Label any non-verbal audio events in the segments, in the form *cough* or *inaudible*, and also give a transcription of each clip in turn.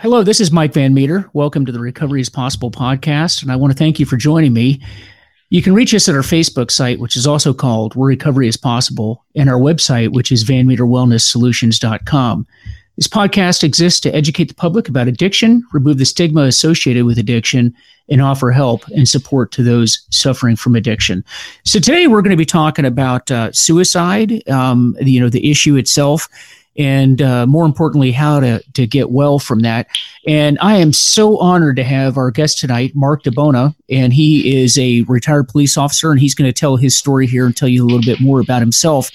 Hello, this is Mike Van Meter. Welcome to the Recovery is Possible podcast, and I want to thank you for joining me. You can reach us at our Facebook site, which is also called Where Recovery is Possible, and our website, which is vanmeterwellnesssolutions.com. This podcast exists to educate the public about addiction, remove the stigma associated with addiction, and offer help and support to those suffering from addiction. So today we're going to be talking about uh, suicide, um, you know, the issue itself and uh, more importantly, how to, to get well from that. And I am so honored to have our guest tonight, Mark DiBona, and he is a retired police officer, and he's going to tell his story here and tell you a little bit more about himself.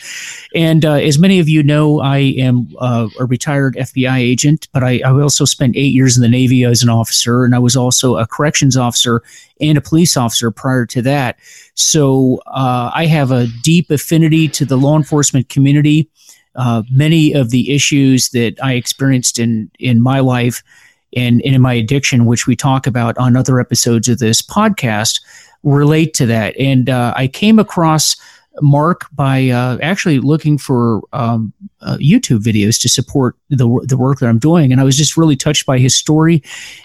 And uh, as many of you know, I am uh, a retired FBI agent, but I, I also spent eight years in the Navy as an officer, and I was also a corrections officer and a police officer prior to that. So uh, I have a deep affinity to the law enforcement community uh, many of the issues that I experienced in in my life and, and in my addiction, which we talk about on other episodes of this podcast, relate to that. And uh, I came across Mark by uh, actually looking for um, uh, YouTube videos to support the the work that I'm doing, and I was just really touched by his story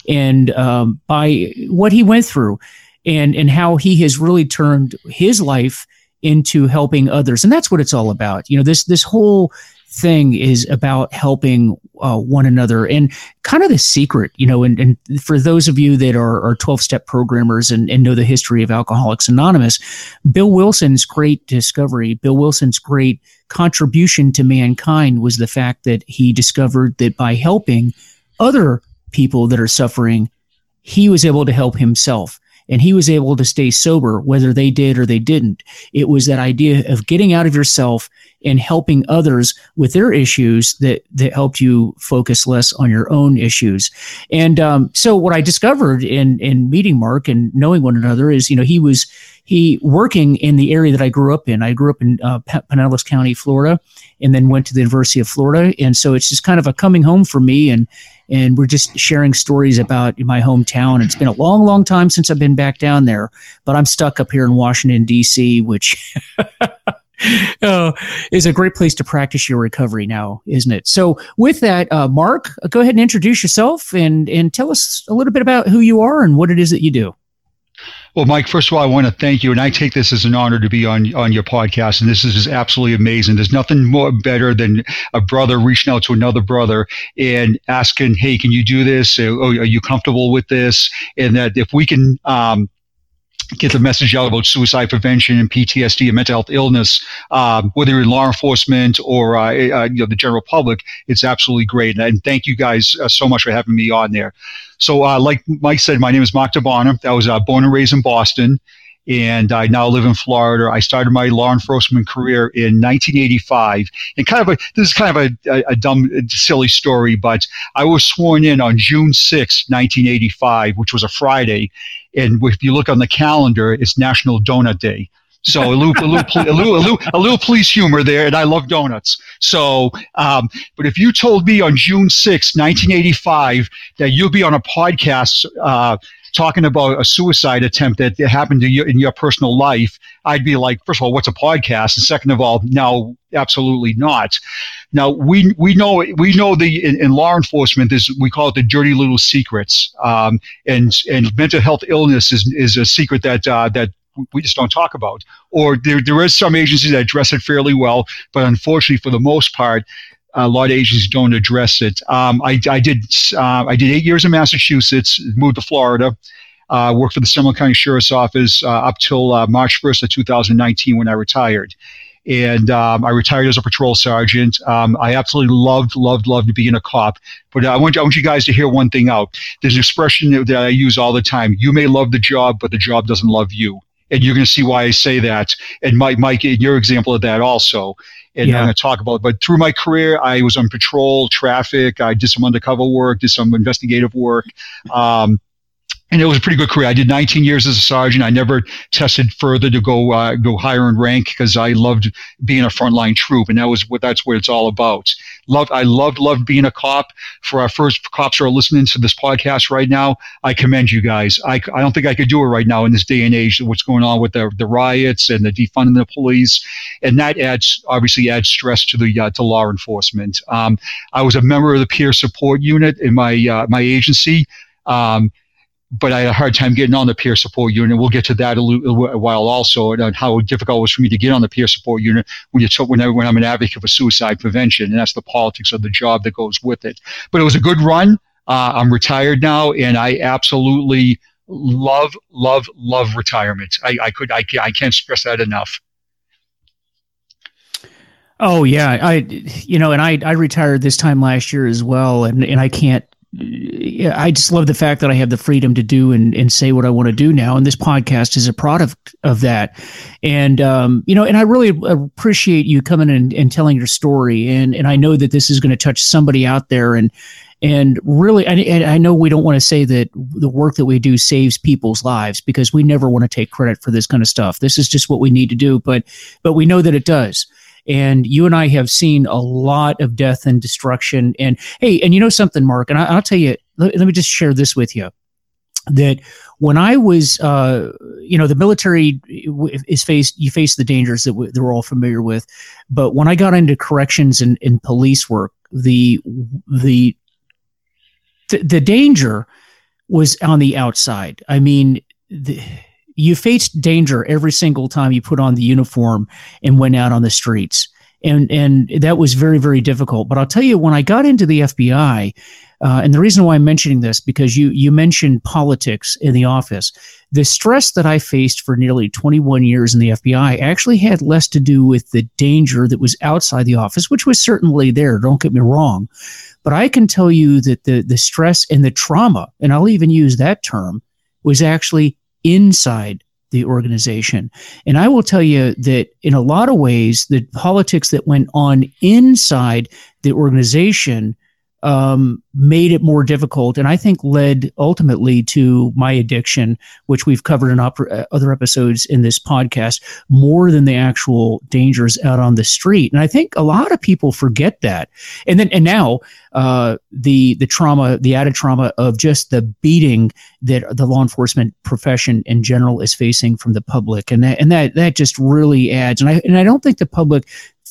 and um, by what he went through, and and how he has really turned his life into helping others. And that's what it's all about. You know this this whole thing is about helping uh, one another. And kind of the secret you know and, and for those of you that are, are 12-step programmers and, and know the history of alcoholics anonymous bill wilson's great discovery bill wilson's great contribution to mankind was the fact that he discovered that by helping other people that are suffering he was able to help himself and he was able to stay sober whether they did or they didn't. It was that idea of getting out of yourself and helping others with their issues that that helped you focus less on your own issues. And um, so, what I discovered in in meeting Mark and knowing one another is, you know, he was he working in the area that I grew up in. I grew up in uh, Pinellas County, Florida, and then went to the University of Florida. And so it's just kind of a coming home for me. And and we're just sharing stories about my hometown. It's been a long, long time since I've been back down there, but I'm stuck up here in Washington D.C., which. uh, *laughs* is a great place to practice your recovery now, isn't it? So, with that, uh, Mark, go ahead and introduce yourself and and tell us a little bit about who you are and what it is that you do. Well, Mike, first of all, I want to thank you, and I take this as an honor to be on on your podcast. And this is just absolutely amazing. There's nothing more better than a brother reaching out to another brother and asking, "Hey, can you do this? Oh, are you comfortable with this?" And that if we can um, get the message out about suicide prevention and PTSD and mental health illness, um, whether you're in law enforcement or uh, uh, you know the general public, it's absolutely great. And thank you guys uh, so much for having me on there. So, uh, like Mike said, my name is Mark DiBona. I was uh, born and raised in Boston. And I now live in Florida. I started my law enforcement career in 1985. And kind of a, this is kind of a, a, a dumb, silly story, but I was sworn in on June 6, 1985, which was a Friday and if you look on the calendar, it's National Donut Day. So a little, a little, a little, a little, police humor there, and I love donuts. So, um, but if you told me on June 6, 1985, that you'll be on a podcast uh, talking about a suicide attempt that happened to you in your personal life, I'd be like, first of all, what's a podcast? And second of all, no, absolutely not. Now we we know we know the in, in law enforcement is we call it the dirty little secrets, um, and and mental health illness is is a secret that uh, that we just don't talk about. Or there there is some agencies that address it fairly well, but unfortunately, for the most part, a lot of agencies don't address it. Um, I, I did uh, I did eight years in Massachusetts, moved to Florida. Uh, worked for the Seminole County Sheriff's Office uh, up till uh, March 1st of 2019 when I retired and um, I retired as a patrol sergeant. Um, I absolutely loved, loved, loved being a cop. But I want, I want you guys to hear one thing out. There's an expression that I use all the time. You may love the job, but the job doesn't love you. And you're going to see why I say that. And Mike, Mike, your example of that also. And yeah. I'm going to talk about. It. But through my career, I was on patrol, traffic. I did some undercover work, did some investigative work. Um, and it was a pretty good career. I did 19 years as a sergeant. I never tested further to go uh, go higher in rank because I loved being a frontline troop, and that was what that's what it's all about. Loved, I loved, loved being a cop. For our first cops who are listening to this podcast right now, I commend you guys. I, I don't think I could do it right now in this day and age. What's going on with the, the riots and the defunding the police, and that adds obviously adds stress to the uh, to law enforcement. Um, I was a member of the peer support unit in my uh, my agency. Um, but I had a hard time getting on the peer support unit. We'll get to that a, little, a while also, and how difficult it was for me to get on the peer support unit when you took, when, I, when I'm an advocate for suicide prevention, and that's the politics of the job that goes with it. But it was a good run. Uh, I'm retired now, and I absolutely love, love, love retirement. I, I could, I, I can't stress that enough. Oh yeah, I you know, and I I retired this time last year as well, and and I can't I just love the fact that I have the freedom to do and, and say what I want to do now. And this podcast is a product of that. And, um, you know, and I really appreciate you coming and, and telling your story. And, and I know that this is going to touch somebody out there. And, and really, I, I know we don't want to say that the work that we do saves people's lives because we never want to take credit for this kind of stuff. This is just what we need to do. But, but we know that it does. And you and I have seen a lot of death and destruction. And hey, and you know something, Mark, and I, will tell you, let, let me just share this with you that when I was, uh, you know, the military is faced, you face the dangers that, w- that we're all familiar with. But when I got into corrections and, and police work, the, the, the, the danger was on the outside. I mean, the, you faced danger every single time you put on the uniform and went out on the streets. And, and that was very, very difficult. But I'll tell you, when I got into the FBI, uh, and the reason why I'm mentioning this because you you mentioned politics in the office. The stress that I faced for nearly 21 years in the FBI actually had less to do with the danger that was outside the office, which was certainly there. Don't get me wrong, but I can tell you that the the stress and the trauma, and I'll even use that term, was actually inside the organization. And I will tell you that in a lot of ways, the politics that went on inside the organization um, made it more difficult, and I think led ultimately to my addiction, which we've covered in op- uh, other episodes in this podcast, more than the actual dangers out on the street. And I think a lot of people forget that. And then, and now, uh, the the trauma, the added trauma of just the beating that the law enforcement profession in general is facing from the public, and that and that that just really adds. And I and I don't think the public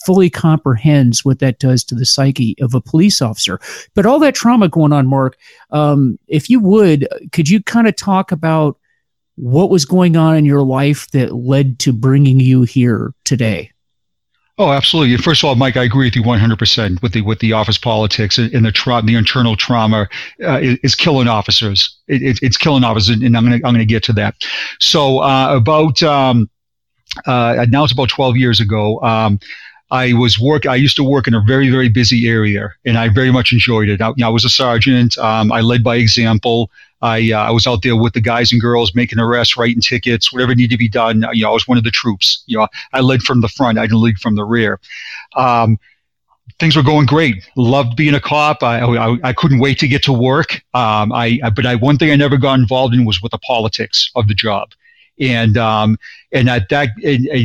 fully comprehends what that does to the psyche of a police officer. But all that trauma going on, Mark, um, if you would, could you kind of talk about what was going on in your life that led to bringing you here today? Oh, absolutely. First of all, Mike, I agree with you 100% with the with the office politics and the tra- the internal trauma uh, is, is, killing officers. It, it, it's killing officers, and I'm going to I'm going to get to that. So uh, about um, uh, now it's about 12 years ago. Um, I was work. I used to work in a very, very busy area, and I very much enjoyed it. I, you know, I was a sergeant. Um, I led by example. I, uh, I was out there with the guys and girls, making arrests, writing tickets, whatever needed to be done. You know, I was one of the troops. You know, I led from the front. I didn't lead from the rear. Um, things were going great. Loved being a cop. I, I, I couldn't wait to get to work. Um, I, I, but I, one thing I never got involved in was with the politics of the job and um, and that that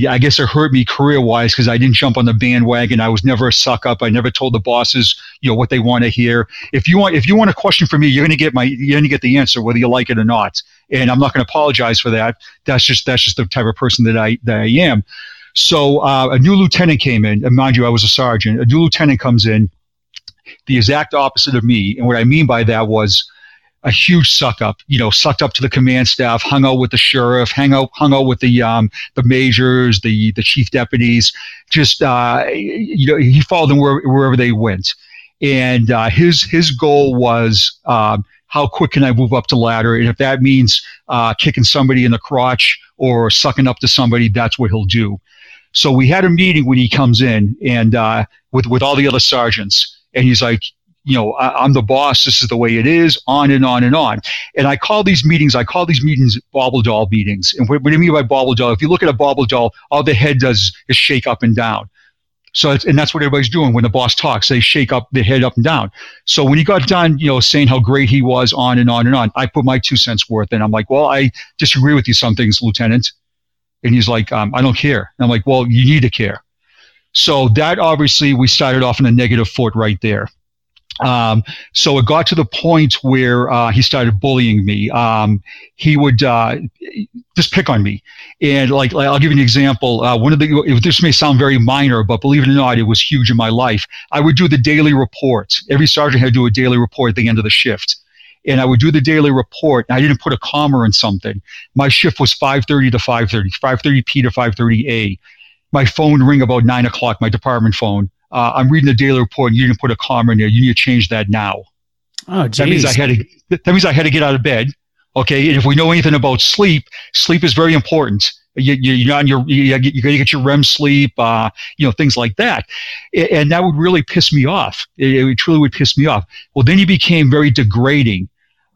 I guess it hurt me career wise because I didn't jump on the bandwagon. I was never a suck up. I never told the bosses you know what they want to hear. If you want if you want a question from me, you're going to get my you're going to get the answer whether you like it or not. And I'm not going to apologize for that. That's just that's just the type of person that I that I am. So uh, a new lieutenant came in, and mind you, I was a sergeant. A new lieutenant comes in, the exact opposite of me, and what I mean by that was a huge suck up, you know, sucked up to the command staff, hung out with the sheriff, hung out, hung out with the um, the majors, the the chief deputies. Just uh, you know, he followed them wherever, wherever they went, and uh, his his goal was um, how quick can I move up the ladder, and if that means uh, kicking somebody in the crotch or sucking up to somebody, that's what he'll do. So we had a meeting when he comes in, and uh, with with all the other sergeants, and he's like, you know, I, am the boss. This is the way it is, on and on and on. And I call these meetings, I call these meetings bobble doll meetings. And what, what do you mean by bobble doll? If you look at a bobble doll, all the head does is shake up and down. So, and that's what everybody's doing when the boss talks. They shake up the head up and down. So when he got done, you know, saying how great he was, on and on and on, I put my two cents worth in. I'm like, well, I disagree with you some things, Lieutenant. And he's like, um, I don't care. And I'm like, well, you need to care. So that obviously we started off in a negative foot right there. Um, so it got to the point where uh, he started bullying me. Um, he would uh, just pick on me, and like, like I'll give you an example. Uh, one of the this may sound very minor, but believe it or not, it was huge in my life. I would do the daily report. Every sergeant had to do a daily report at the end of the shift. And I would do the daily report. I didn't put a comma in something. My shift was 5:30 to 5:30, 5:30 p to 5:30 a. My phone ring about nine o'clock. My department phone uh, I'm reading the daily report and you didn't put a comma in there. You need to change that now. Oh, geez. That means I had to, that means I had to get out of bed. Okay. And if we know anything about sleep, sleep is very important. You, you, are on your, you, you got to get your REM sleep, uh, you know, things like that. And that would really piss me off. It, it truly would piss me off. Well, then he became very degrading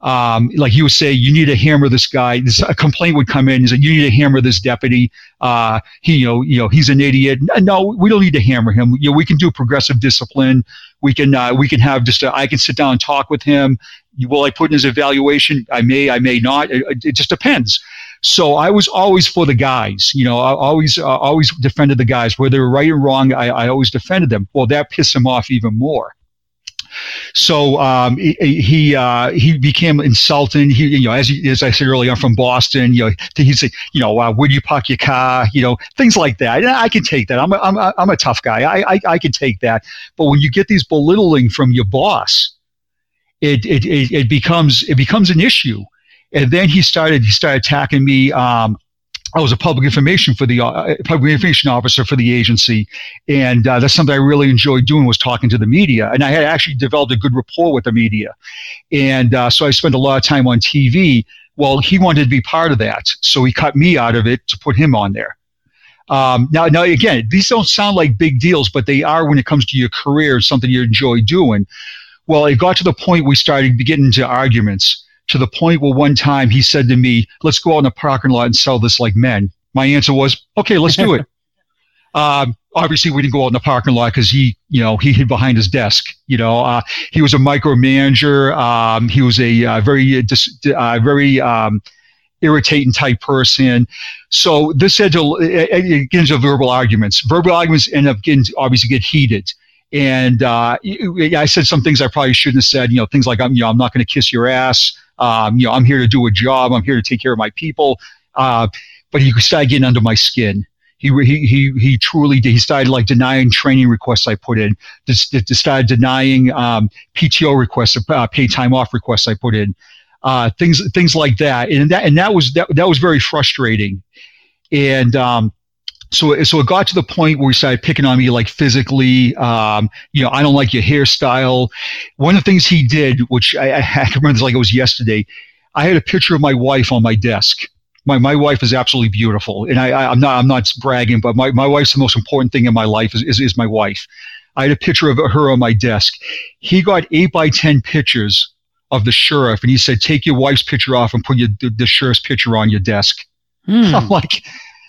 um, like you would say, you need to hammer this guy. This, a complaint would come in. He said, you need to hammer this deputy. Uh, he, you know, you know, he's an idiot. No, we don't need to hammer him. You know, we can do progressive discipline. We can, uh, we can have just, a, I can sit down and talk with him. Will I put in his evaluation? I may, I may not. It, it just depends. So I was always for the guys, you know, I always, uh, always defended the guys, whether right or wrong. I, I always defended them. Well, that pissed him off even more. So um, he he, uh, he became insulting. He you know as as I said earlier, I'm from Boston. You know he'd say you know uh, where do you park your car? You know things like that. I can take that. I'm a, I'm a, I'm a tough guy. I, I I can take that. But when you get these belittling from your boss, it it it, it becomes it becomes an issue. And then he started he started attacking me. Um, I was a public information for the uh, public information officer for the agency, and uh, that's something I really enjoyed doing was talking to the media. And I had actually developed a good rapport with the media, and uh, so I spent a lot of time on TV. Well, he wanted to be part of that, so he cut me out of it to put him on there. Um, now, now again, these don't sound like big deals, but they are when it comes to your career, something you enjoy doing. Well, it got to the point we started getting into arguments to the point where one time he said to me, let's go out in the parking lot and sell this like men. My answer was, okay, let's do it. *laughs* um, obviously we didn't go out in the parking lot because he, you know, he hid behind his desk. You know, uh, he was a micromanager. Um, he was a uh, very, uh, dis, uh, very um, irritating type person. So this led to it gets into verbal arguments. Verbal arguments end up getting obviously get heated. And uh, I said some things I probably shouldn't have said. You know, things like I'm, you know, I'm not going to kiss your ass. Um, you know, I'm here to do a job. I'm here to take care of my people. Uh, but he started getting under my skin. He, he, he, he truly did. He started like denying training requests I put in. Just, just started denying um, PTO requests, uh, paid time off requests I put in. Uh, things, things like that. And that, and that was, that, that was very frustrating. And, um, so so it got to the point where he started picking on me like physically. Um, you know, I don't like your hairstyle. One of the things he did, which I, I *laughs* remember this like it was yesterday, I had a picture of my wife on my desk. My my wife is absolutely beautiful, and I, I am not I'm not bragging, but my, my wife's the most important thing in my life is, is is my wife. I had a picture of her on my desk. He got eight by ten pictures of the sheriff, and he said, "Take your wife's picture off and put your the, the sheriff's picture on your desk." Hmm. *laughs* I'm like,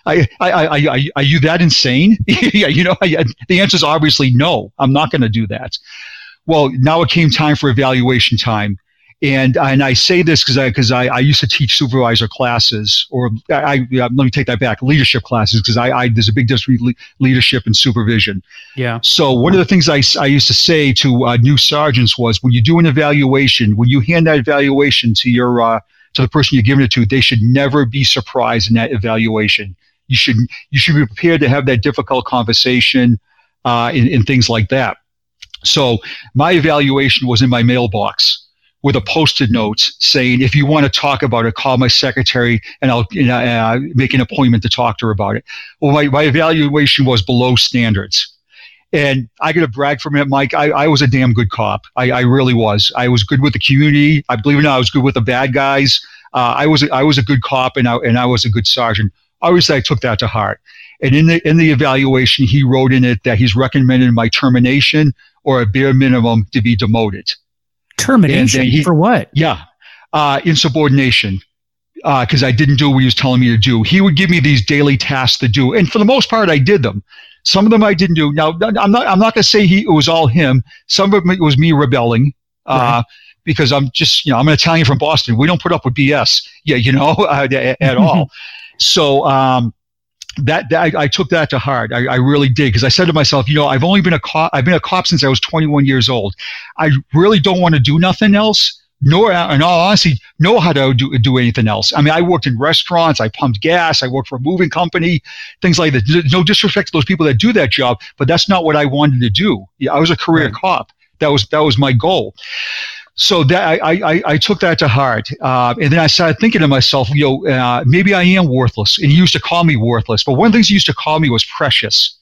I, I, I, I, are you that insane? *laughs* yeah, you know, I, the answer is obviously no. I'm not going to do that. Well, now it came time for evaluation time. And, and I say this because I, cause I, I used to teach supervisor classes, or I, let me take that back, leadership classes, because I, I, there's a big difference between leadership and supervision. Yeah. So one of the things I, I used to say to uh, new sergeants was when you do an evaluation, when you hand that evaluation to your, uh, to the person you're giving it to, they should never be surprised in that evaluation you should you should be prepared to have that difficult conversation uh, in, in things like that. So my evaluation was in my mailbox with a post-it note saying, if you want to talk about it, call my secretary and I'll you know, uh, make an appointment to talk to her about it. Well, my, my evaluation was below standards. And I got to brag for a minute, Mike. I, I was a damn good cop. I, I really was. I was good with the community. I believe it or not, I was good with the bad guys. Uh, I was I was a good cop and I, and I was a good sergeant obviously I took that to heart. And in the in the evaluation, he wrote in it that he's recommended my termination or a bare minimum to be demoted. Termination he, for what? Yeah, uh, insubordination. Because uh, I didn't do what he was telling me to do. He would give me these daily tasks to do, and for the most part, I did them. Some of them I didn't do. Now, I'm not. I'm not going to say he it was all him. Some of it was me rebelling. Uh, right. Because I'm just, you know, I'm an Italian from Boston. We don't put up with BS, yeah, you know, *laughs* uh, at all. *laughs* So, um, that, that I, I, took that to heart. I, I really did because I said to myself, you know, I've only been a cop. I've been a cop since I was 21 years old. I really don't want to do nothing else. Nor, in all honesty, know how to do, do anything else. I mean, I worked in restaurants, I pumped gas, I worked for a moving company, things like that. No disrespect to those people that do that job, but that's not what I wanted to do. I was a career right. cop. That was that was my goal so that I, I, I took that to heart, uh, and then I started thinking to myself, you know, uh, maybe I am worthless. And he used to call me worthless, but one of the things he used to call me was precious.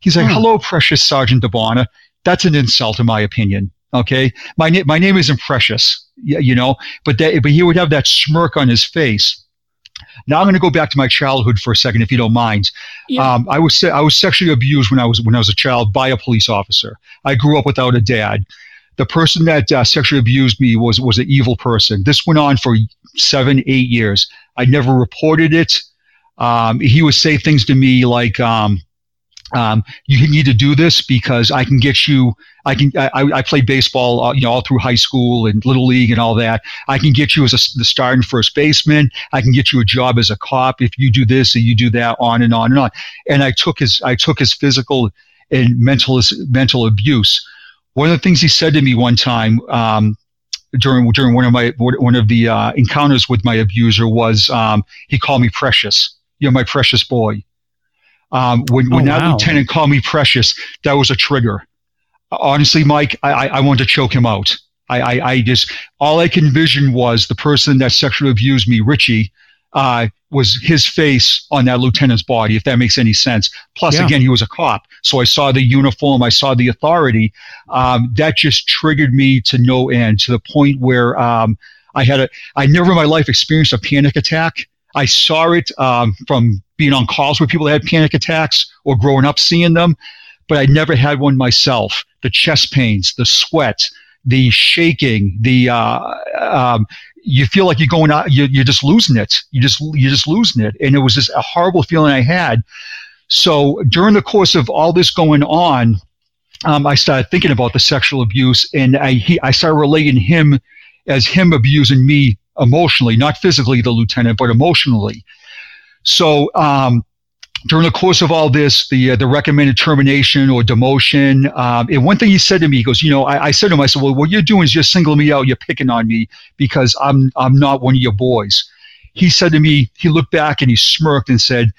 He's like, hmm. "Hello, precious Sergeant DiBona." That's an insult, in my opinion. Okay, my name my name isn't precious, you know, but that but he would have that smirk on his face. Now I'm going to go back to my childhood for a second, if you don't mind. Yeah. Um, I was I was sexually abused when I was when I was a child by a police officer. I grew up without a dad the person that uh, sexually abused me was was an evil person. This went on for seven, eight years. I never reported it. Um, he would say things to me like, um, um, "You need to do this because I can get you. I can. I, I played baseball, uh, you know, all through high school and little league and all that. I can get you as a, the starting first baseman. I can get you a job as a cop if you do this and you do that, on and on and on. And I took his. I took his physical and mental mental abuse one of the things he said to me one time um, during during one of my one of the uh, encounters with my abuser was um, he called me precious. You're my precious boy. Um, when when oh, that lieutenant called me precious, that was a trigger. Honestly, Mike, I, I, I wanted to choke him out. I, I, I just all I could envision was the person that sexually abused me, Richie, uh, was his face on that lieutenant's body, if that makes any sense. Plus, yeah. again, he was a cop. So I saw the uniform, I saw the authority. Um, that just triggered me to no end to the point where um, I had a, I never in my life experienced a panic attack. I saw it um, from being on calls with people that had panic attacks or growing up seeing them, but I never had one myself. The chest pains, the sweat, the shaking, the uh, um, you feel like you're going out, you're, you're just losing it. You just you're just losing it, and it was just a horrible feeling I had. So during the course of all this going on, um, I started thinking about the sexual abuse, and I he, I started relating him as him abusing me emotionally, not physically, the lieutenant, but emotionally. So um, during the course of all this, the uh, the recommended termination or demotion, um, and one thing he said to me, he goes, you know, I, I, said to him, I said, well, what you're doing is just singling me out, you're picking on me because I'm I'm not one of your boys. He said to me, he looked back and he smirked and said,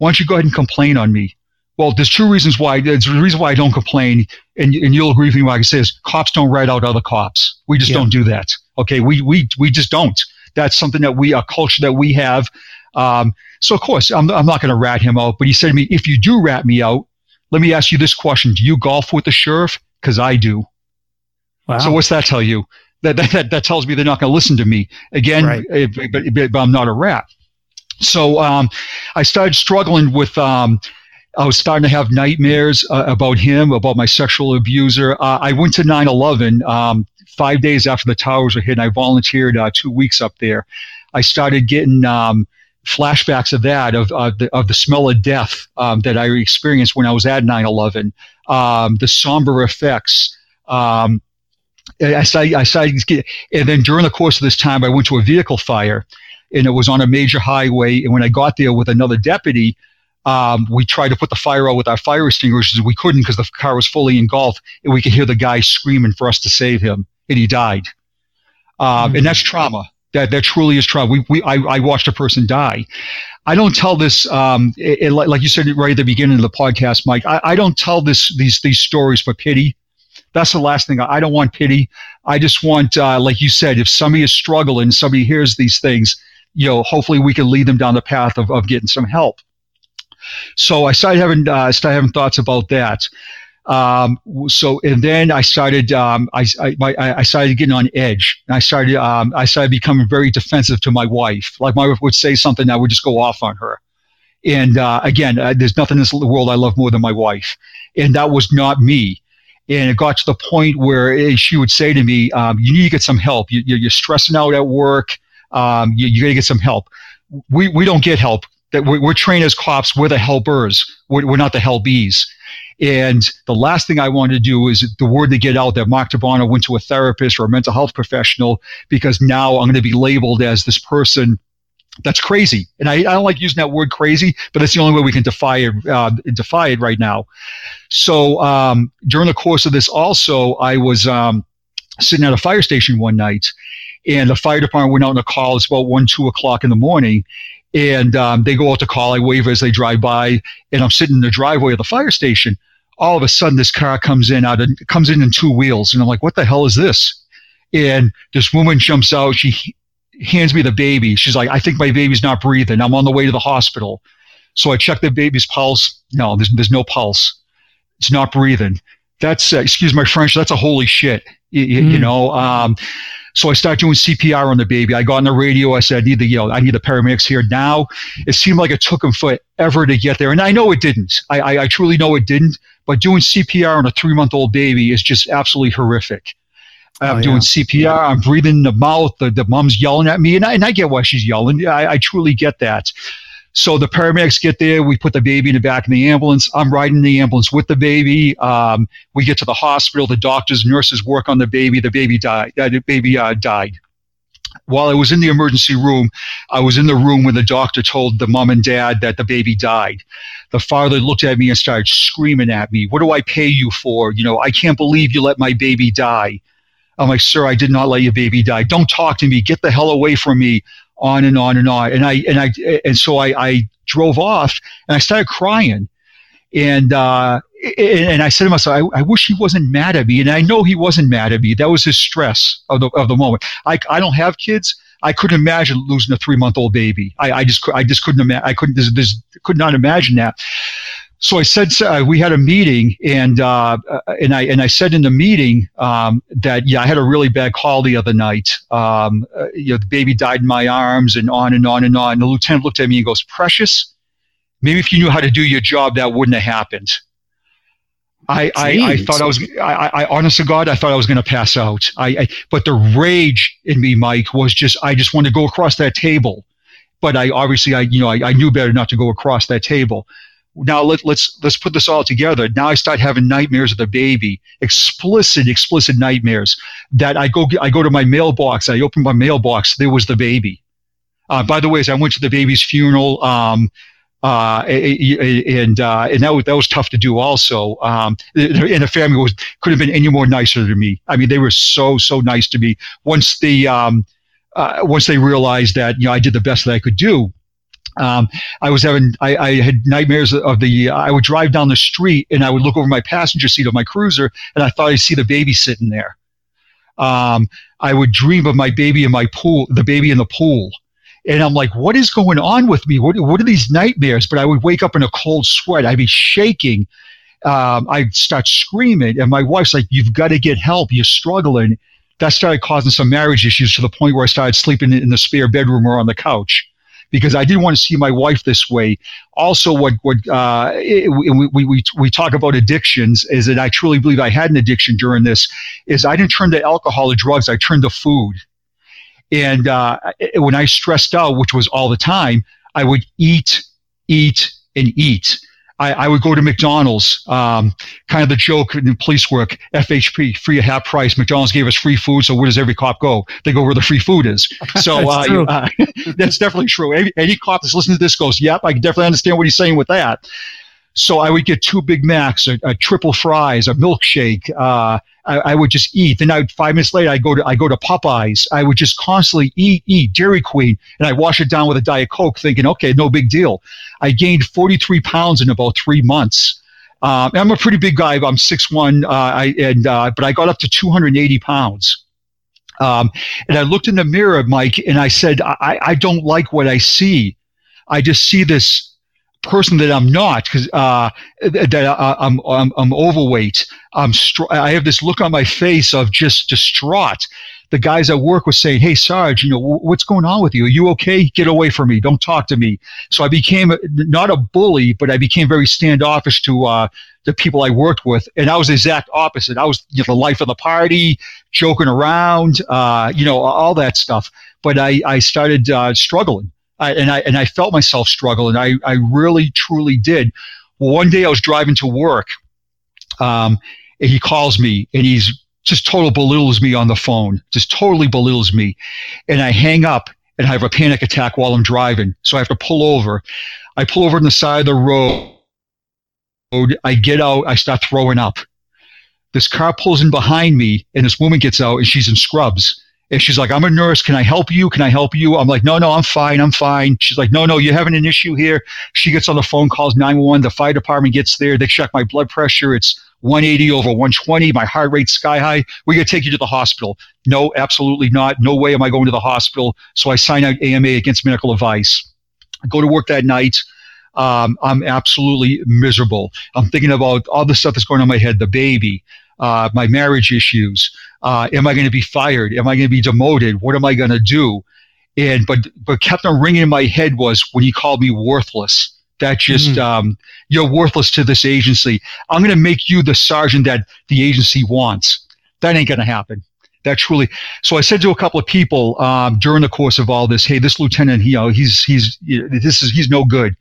why don't you go ahead and complain on me? Well, there's two reasons why. There's a reason why I don't complain, and, and you'll agree with me when I say is cops don't write out other cops. We just yeah. don't do that. Okay, we we we just don't. That's something that we a culture that we have. Um, so of course, I'm, I'm not going to rat him out, but he said to me, if you do rat me out, let me ask you this question. Do you golf with the sheriff? Cause I do. Wow. So what's that tell you? That, that, that tells me they're not going to listen to me again, right. But, but, but, I'm not a rat. So, um, I started struggling with, um, I was starting to have nightmares uh, about him, about my sexual abuser. Uh, I went to 9 11 um, five days after the towers were hit, and I volunteered uh, two weeks up there. I started getting um, flashbacks of that, of, the, of the smell of death um, that I experienced when I was at 9 11, um, the somber effects. Um, I started, I started get, and then during the course of this time, I went to a vehicle fire, and it was on a major highway. And when I got there with another deputy, um, we tried to put the fire out with our fire extinguishers. We couldn't because the car was fully engulfed, and we could hear the guy screaming for us to save him, and he died. Um, mm-hmm. And that's trauma that that truly is trauma. We, we I, I watched a person die. I don't tell this, um, it, it, like you said right at the beginning of the podcast, Mike. I, I don't tell this these these stories for pity. That's the last thing. I don't want pity. I just want, uh, like you said, if somebody is struggling, somebody hears these things, you know, hopefully we can lead them down the path of, of getting some help. So I started having uh, started having thoughts about that. Um, so and then I started um, I, I, I, started getting on edge. I started um, I started becoming very defensive to my wife. Like my wife would say something, I would just go off on her. And uh, again, uh, there's nothing in this world I love more than my wife, and that was not me. And it got to the point where eh, she would say to me, um, "You need to get some help. You, are stressing out at work. Um, you, you got to get some help." We we don't get help. That we're, we're trained as cops. We're the helpers. We're, we're not the helpees. And the last thing I want to do is the word to get out that Mark DiBona went to a therapist or a mental health professional because now I'm going to be labeled as this person That's crazy. And I, I don't like using that word crazy, but that's the only way we can defy it, uh, defy it right now. So um, during the course of this, also, I was um, sitting at a fire station one night, and the fire department went out on a call. It's about one, two o'clock in the morning, and um, they go out to call. I wave as they drive by, and I'm sitting in the driveway of the fire station. All of a sudden, this car comes in out of, comes in in two wheels, and I'm like, "What the hell is this?" And this woman jumps out. She hands me the baby. She's like, "I think my baby's not breathing. I'm on the way to the hospital." So I check the baby's pulse. No, there's, there's no pulse. It's not breathing. That's uh, excuse my French. That's a holy shit. You, mm. you know. Um, so I started doing CPR on the baby. I got on the radio. I said, I need the, you know, I need the paramedics here now. It seemed like it took them forever to get there. And I know it didn't. I, I, I truly know it didn't. But doing CPR on a three month old baby is just absolutely horrific. Oh, I'm oh, doing yeah. CPR. I'm breathing in the mouth. The, the mom's yelling at me. And I, and I get why she's yelling. I, I truly get that. So the paramedics get there. We put the baby in the back of the ambulance. I'm riding the ambulance with the baby. Um, we get to the hospital. The doctors, nurses work on the baby. The baby died. Uh, the baby uh, died. While I was in the emergency room, I was in the room when the doctor told the mom and dad that the baby died. The father looked at me and started screaming at me, "What do I pay you for? You know, I can't believe you let my baby die." I'm like, "Sir, I did not let your baby die. Don't talk to me. Get the hell away from me." On and on and on. And I and I and so I, I drove off and I started crying. And uh, and I said to myself, I, I, wish he wasn't mad at me. And I know he wasn't mad at me. That was his stress of the of the moment. I, I don't have kids. I couldn't imagine losing a three month old baby. I, I just I just couldn't imagine. I couldn't. This, this could not imagine that so I said uh, we had a meeting, and uh, uh, and I and I said in the meeting um, that yeah, I had a really bad call the other night. Um, uh, you know, the baby died in my arms, and on and on and on. And the lieutenant looked at me and goes, "Precious, maybe if you knew how to do your job, that wouldn't have happened." I, I, I, thought I was, I, I, honest to God, I thought I was going to pass out. I, I, but the rage in me, Mike, was just, I just wanted to go across that table. But I obviously, I, you know, I, I knew better not to go across that table now let, let's let's put this all together. Now I start having nightmares of the baby, explicit, explicit nightmares. That I go I go to my mailbox. I open my mailbox. There was the baby. Uh, by the way, as I went to the baby's funeral, um, uh, and uh, and that was that was tough to do. Also, um, and the family was could have been any more nicer to me. I mean, they were so so nice to me. Once the um, uh, once they realized that you know I did the best that I could do, um, I was having, I, I, had nightmares of the, I would drive down the street and I would look over my passenger seat of my cruiser and I thought I'd see the baby sitting there. Um, I would dream of my baby in my pool, the baby in the pool. And I'm like, what is going on with me? What, what are these nightmares? But I would wake up in a cold sweat. I'd be shaking. Um, I'd start screaming. And my wife's like, you've got to get help. You're struggling. That started causing some marriage issues to the point where I started sleeping in the spare bedroom or on the couch because I didn't want to see my wife this way. Also, what what uh, we, we, we we talk about addictions is that I truly believe I had an addiction during this. Is I didn't turn to alcohol or drugs. I turned to food. And uh, when I stressed out, which was all the time, I would eat, eat, and eat. I, I would go to McDonald's. Um, kind of the joke in police work: FHP, free at half price. McDonald's gave us free food, so where does every cop go? They go where the free food is. *laughs* So that's, uh, uh, *laughs* that's definitely true. Any, any, cop that's listening to this goes, "Yep, I can definitely understand what he's saying with that." So I would get two Big Macs, a, a triple fries, a milkshake. Uh, I, I, would just eat. Then I would five minutes later, I go to I go to Popeyes. I would just constantly eat, eat Dairy Queen, and I wash it down with a Diet Coke, thinking, okay, no big deal. I gained 43 pounds in about three months. Uh, I'm a pretty big guy. I'm 6'1", uh, I, and uh, but I got up to 280 pounds. Um, and I looked in the mirror, Mike, and I said, I, I don't like what I see. I just see this person that I'm not because uh, that I, am I'm, I'm overweight. I'm str- I have this look on my face of just distraught. The guys at work were saying, "Hey, Sarge, you know what's going on with you? Are you okay? Get away from me! Don't talk to me." So I became not a bully, but I became very standoffish to uh, the people I worked with, and I was the exact opposite. I was you know, the life of the party, joking around, uh, you know, all that stuff. But I I started uh, struggling I, and I and I felt myself struggle, and I I really truly did. One day I was driving to work, um, and he calls me, and he's just total belittles me on the phone, just totally belittles me, and I hang up, and I have a panic attack while I'm driving. So I have to pull over. I pull over on the side of the road. I get out. I start throwing up. This car pulls in behind me, and this woman gets out, and she's in scrubs. And she's like, I'm a nurse. Can I help you? Can I help you? I'm like, no, no, I'm fine. I'm fine. She's like, no, no, you're having an issue here. She gets on the phone, calls 911. The fire department gets there. They check my blood pressure. It's 180 over 120. My heart rate sky high. We're going to take you to the hospital. No, absolutely not. No way am I going to the hospital. So I sign out AMA against medical advice. I go to work that night. Um, I'm absolutely miserable. I'm thinking about all the stuff that's going on in my head, the baby, uh, my marriage issues. Uh, am I going to be fired? Am I going to be demoted? What am I going to do? And but but kept on ringing in my head was when he called me worthless. That just mm. um, you're worthless to this agency. I'm going to make you the sergeant that the agency wants. That ain't going to happen. That truly. So I said to a couple of people um, during the course of all this, "Hey, this lieutenant, you know, he's he's this is he's no good."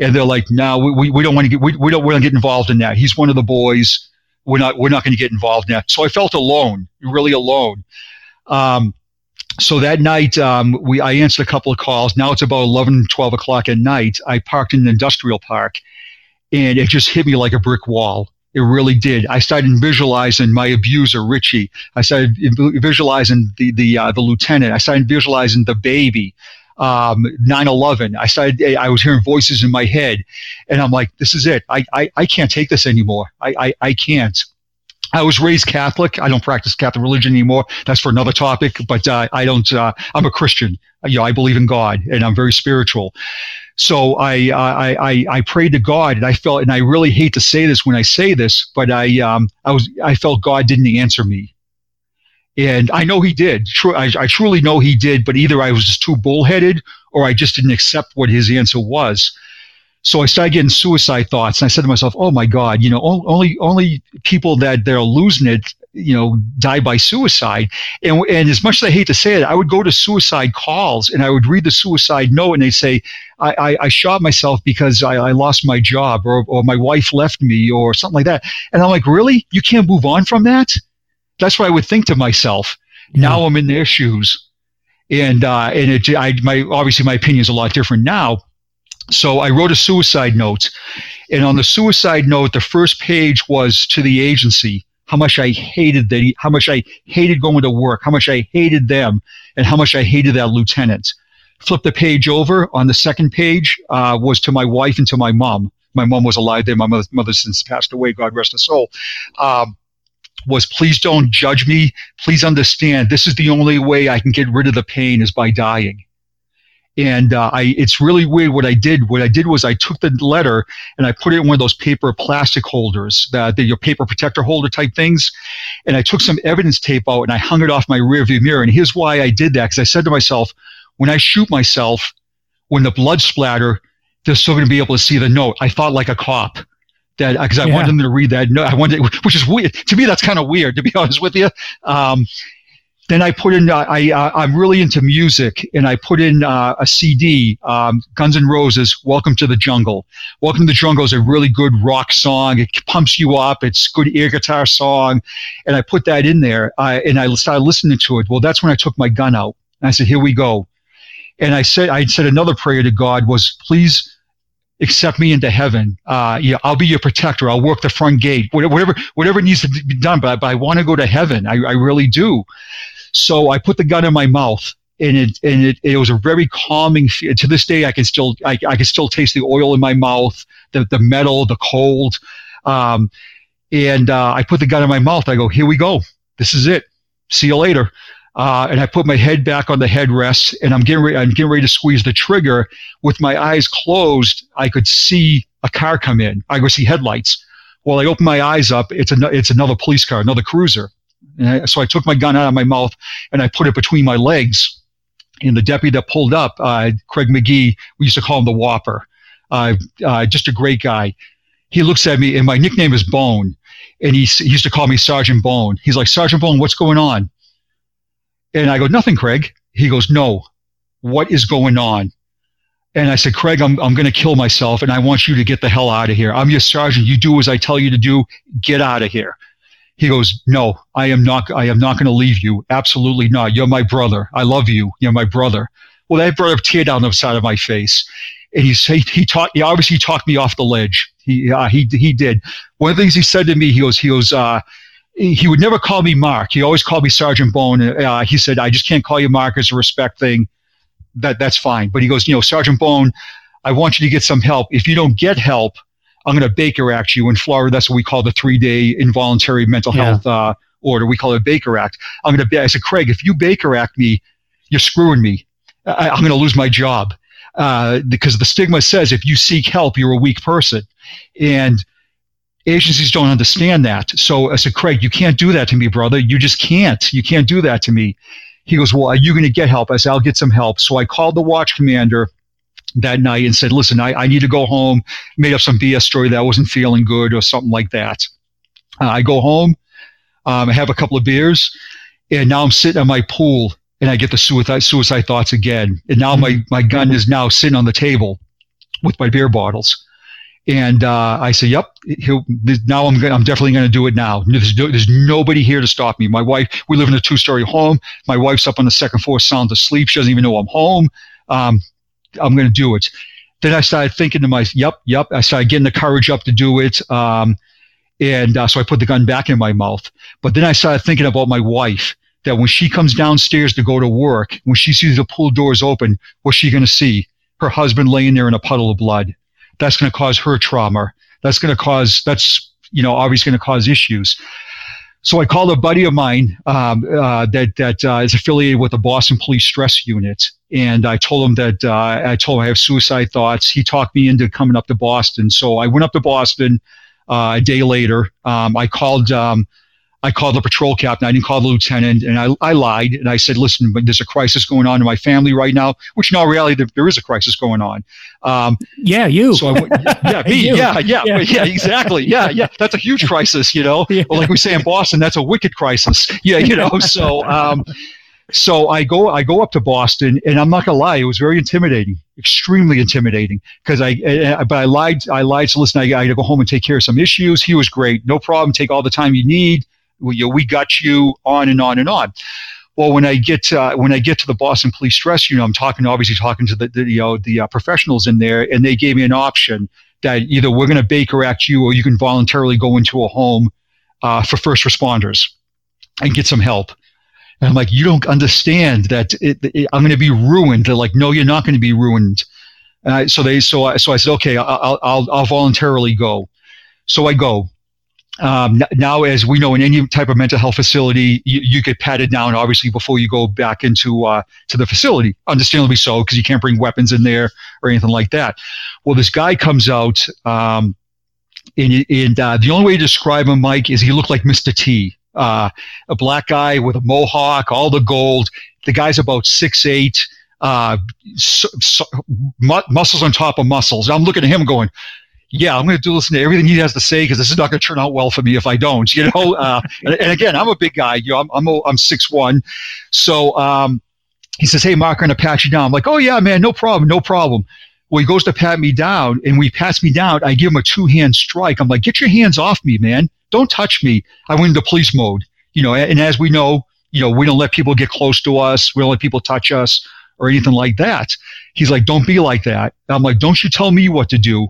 And they're like, "No, we, we don't want to get we, we don't want to get involved in that. He's one of the boys we're not we're not going to get involved now. So I felt alone, really alone. Um, so that night, um, we I answered a couple of calls. Now it's about 11, 12 o'clock at night. I parked in an industrial park, and it just hit me like a brick wall. It really did. I started visualizing my abuser, Richie. I started visualizing the the uh, the lieutenant. I started visualizing the baby um, 9-11 i started i was hearing voices in my head and i'm like this is it i i, I can't take this anymore I, I i can't I was raised Catholic. I don't practice Catholic religion anymore. That's for another topic. But uh, I don't. Uh, I'm a Christian. You know, I believe in God, and I'm very spiritual. So I, I I I prayed to God, and I felt, and I really hate to say this when I say this, but I um I was I felt God didn't answer me. And I know he did. I, I truly know he did, but either I was just too bullheaded or I just didn't accept what his answer was. So I started getting suicide thoughts, and I said to myself, "Oh my God, you know, only only people that they're losing it, you know, die by suicide." And and as much as I hate to say it, I would go to suicide calls and I would read the suicide note, and they'd say, "I I, I shot myself because I, I lost my job, or or my wife left me, or something like that." And I'm like, "Really? You can't move on from that?" That's what I would think to myself. Yeah. Now I'm in their shoes, and uh, and it, I, my obviously my opinion is a lot different now. So I wrote a suicide note, and on the suicide note, the first page was to the agency how much I hated that, how much I hated going to work, how much I hated them, and how much I hated that lieutenant. Flip the page over. On the second page uh, was to my wife and to my mom. My mom was alive then. My mother, mother since passed away. God rest her soul. Um, was please don't judge me. Please understand this is the only way I can get rid of the pain is by dying. And uh, I, it's really weird what I did. What I did was I took the letter and I put it in one of those paper plastic holders, the, the your paper protector holder type things. And I took some evidence tape out and I hung it off my rearview mirror. And here's why I did that. Because I said to myself, when I shoot myself, when the blood splatter, they're still going to be able to see the note. I thought like a cop that because I yeah. wanted them to read that. No, I wanted, which is weird to me. That's kind of weird to be *laughs* honest with you. Um, then I put in. Uh, I uh, I'm really into music, and I put in uh, a CD, um, Guns N' Roses, "Welcome to the Jungle." "Welcome to the Jungle" is a really good rock song. It pumps you up. It's good ear guitar song, and I put that in there. and I started listening to it. Well, that's when I took my gun out, and I said, "Here we go." And I said, I said another prayer to God was, "Please." Accept me into heaven. Uh, yeah, I'll be your protector. I'll work the front gate. Whatever, whatever needs to be done. But, but I want to go to heaven. I, I really do. So I put the gun in my mouth, and it and it, it was a very calming. To this day, I can still I, I can still taste the oil in my mouth, the the metal, the cold. Um, and uh, I put the gun in my mouth. I go, here we go. This is it. See you later. Uh, and I put my head back on the headrest, and I'm getting ready, I'm getting ready to squeeze the trigger. With my eyes closed, I could see a car come in. I could see headlights. Well, I open my eyes up. It's a, it's another police car, another cruiser. I, so I took my gun out of my mouth and I put it between my legs. And the deputy that pulled up, uh, Craig McGee, we used to call him the Whopper. Uh, uh, just a great guy. He looks at me, and my nickname is Bone. And he, he used to call me Sergeant Bone. He's like, Sergeant Bone, what's going on? And I go, nothing, Craig. He goes, no, what is going on? And I said, Craig, I'm, I'm going to kill myself and I want you to get the hell out of here. I'm your sergeant. You do as I tell you to do. Get out of here. He goes, no, I am not, I am not going to leave you. Absolutely not. You're my brother. I love you. You're my brother. Well, that brought a tear down the side of my face. And he he, he talked. He obviously talked me off the ledge. He uh, he he did. One of the things he said to me, he goes he goes. Uh, he would never call me Mark. He always called me Sergeant Bone. Uh, he said, "I just can't call you Mark as a respect thing. That that's fine." But he goes, "You know, Sergeant Bone, I want you to get some help. If you don't get help, I'm going to Baker Act you in Florida. That's what we call the three day involuntary mental yeah. health uh, order. We call it Baker Act. I'm going to. I said, Craig, if you Baker Act me, you're screwing me. I, am going to lose my job uh, because the stigma says if you seek help, you're a weak person, and agencies don't understand that. So I said, Craig, you can't do that to me, brother. You just can't. You can't do that to me. He goes, Well, are you going to get help? I said, I'll get some help. So I called the watch commander that night and said, listen, I, I need to go home, made up some BS story that I wasn't feeling good or something like that. Uh, I go home, um, I have a couple of beers, and now I'm sitting at my pool and I get the suicide, suicide thoughts again. And now my, my gun is now sitting on the table with my beer bottles. And uh, I say, "Yep, now I'm I'm definitely going to do it now. There's, there's nobody here to stop me. My wife, we live in a two story home. My wife's up on the second floor, sound asleep. She doesn't even know I'm home. Um, I'm going to do it. Then I started thinking to myself, yep, yep. I started getting the courage up to do it. Um, and uh, so I put the gun back in my mouth. But then I started thinking about my wife that when she comes downstairs to go to work, when she sees the pool doors open, what's she going to see? Her husband laying there in a puddle of blood. That's going to cause her trauma. That's going to cause, that's, you know, obviously going to cause issues. So I called a buddy of mine um, uh, that that uh, is affiliated with the Boston Police Stress Unit, and I told him that uh, I told him I have suicide thoughts. He talked me into coming up to Boston, so I went up to Boston uh, a day later. Um, I called. Um, I called the patrol captain. I didn't call the lieutenant, and I, I lied and I said, "Listen, there's a crisis going on in my family right now." Which, in all reality, there, there is a crisis going on. Um, yeah, you. So I went, yeah, me, *laughs* yeah, yeah, yeah, yeah, exactly, yeah, yeah. That's a huge crisis, you know. *laughs* Yeah. Well, like we say in Boston, that's a wicked crisis. Yeah, you know. So, um, so I go, I go up to Boston, and I'm not gonna lie, it was very intimidating, extremely intimidating, because I, I, but I lied, I lied. So listen, I, I got to go home and take care of some issues. He was great, no problem. Take all the time you need we, you know, we got you on and on and on. Well, when I get uh, when I get to the Boston Police Stress Unit, I'm talking obviously talking to the, the you know the uh, professionals in there, and they gave me an option that either we're going to Baker Act you, or you can voluntarily go into a home uh, for first responders and get some help. And I'm like, you don't understand that it, it, I'm going to be ruined. They're like, no, you're not going to be ruined. so they so I so I said, okay, I'll, I'll I'll voluntarily go. So I go um, now, as we know, in any type of mental health facility, you, you get patted down obviously before you go back into uh, to the facility. Understandably so, because you can't bring weapons in there or anything like that. Well, this guy comes out, um, and, and uh, the only way to describe him, Mike, is he looked like Mr. T, uh, a black guy with a mohawk, all the gold. The guy's about six eight, uh, so, so, mu- muscles on top of muscles. I'm looking at him going yeah, I'm going to do listen to everything he has to say because this is not going to turn out well for me if I don't. You know, *laughs* uh, and, and, again, I'm a big guy. You know, I'm I'm, I'm six one, so um, he says, "Hey, Mark, I'm going to pat you down." I'm like, "Oh yeah, man, no problem, no problem." Well, he goes to pat me down, and we pass me down. I give him a two hand strike. I'm like, "Get your hands off me, man! Don't touch me!" I went into police mode. You know, and as we know, you know, we don't let people get close to us. We don't let people touch us or anything like that. He's like, "Don't be like that." I'm like, "Don't you tell me what to do."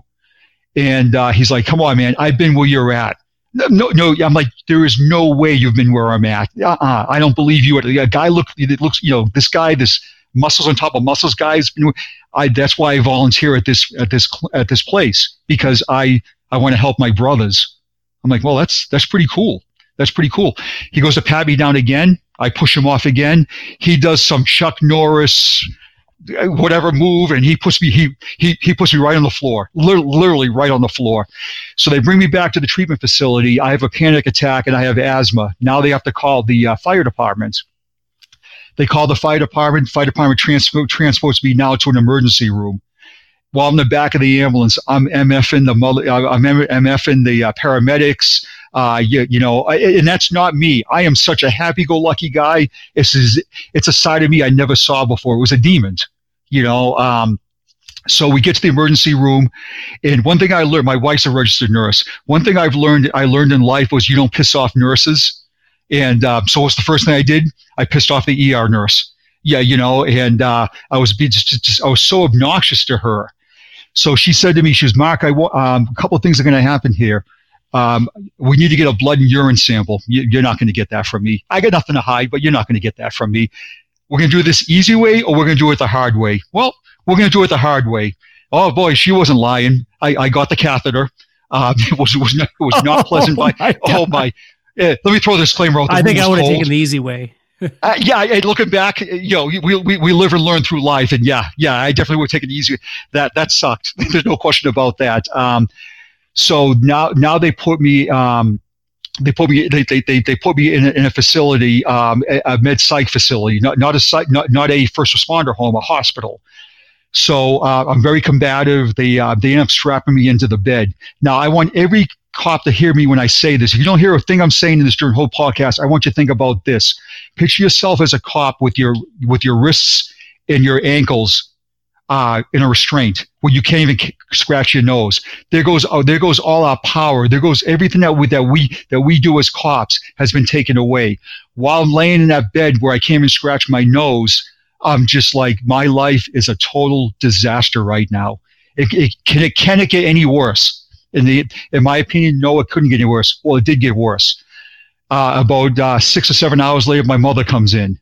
And uh, he's like, come on, man, I've been where you're at. No, no, I'm like, there is no way you've been where I'm at. Uh-uh, I don't believe you. A guy look, it looks, you know, this guy, this muscles on top of muscles guy I, that's why I volunteer at this, at this, at this place because I, I want to help my brothers. I'm like, well, that's, that's pretty cool. That's pretty cool. He goes to pat me down again. I push him off again. He does some Chuck Norris, whatever move and he puts me he he, he puts me right on the floor literally right on the floor. So they bring me back to the treatment facility. I have a panic attack and i have asthma. Now they have to call the uh, fire department. They call the fire department. Fire department transport transports me now to an emergency room. While I'm in the back of the ambulance i'm mfing the mother i'm mfing the uh, paramedics. Uh, you, you know, and that's not me. I am such a happy-go-lucky guy. It's it's a side of me I never saw before. It was a demon you know. Um, so we get to the emergency room, and one thing I learned, my wife's a registered nurse. One thing I've learned, I learned in life was you don't piss off nurses. And um, so what's the first thing I did? I pissed off the ER nurse. Yeah, you know, and uh, I was just, just, I was so obnoxious to her. So she said to me, she was Mark, I um, a couple of things are going to happen here. Um, we need to get a blood and urine sample. You, are not going to get that from me. I got nothing to hide, but you're not going to get that from me. We're going to do this easy way, or we're going to do it the hard way. Well, we're going to do it the hard way. Oh boy, she wasn't lying. I, I got the catheter. Uh, *laughs* it was was not, it was not *laughs* pleasant. oh, by, my oh my! Yeah, let me throw this disclaimer out. I think I would have taken the easy way. *laughs* uh, yeah, looking back, you know, we, we, we live and learn through life, and yeah, yeah, I definitely would take it easy. That that sucked. There's no question about that. Um, so now now they put me. Um, they put me they, they, they, they put me in a, in a facility um, a, med psych facility not not a not, not a first responder home a hospital so uh, I'm very combative. They uh, they end up strapping me into the bed. Now I want every cop to hear me when I say this. If you don't hear a thing I'm saying in this during whole podcast, I want you to think about this. Picture yourself as a cop with your with your wrists and your ankles uh, in a restraint where you can't even scratch your nose. There goes oh, there goes all our power. There goes everything that we that we that we do as cops has been taken away. While laying in that bed where I can't even scratch my nose, I'm just like, my life is a total disaster right now. It, it, can, it, can it get any worse? In, the, in my opinion, no, it couldn't get any worse. Well, it did get worse. Uh, about uh, six or seven hours later, my mother comes in,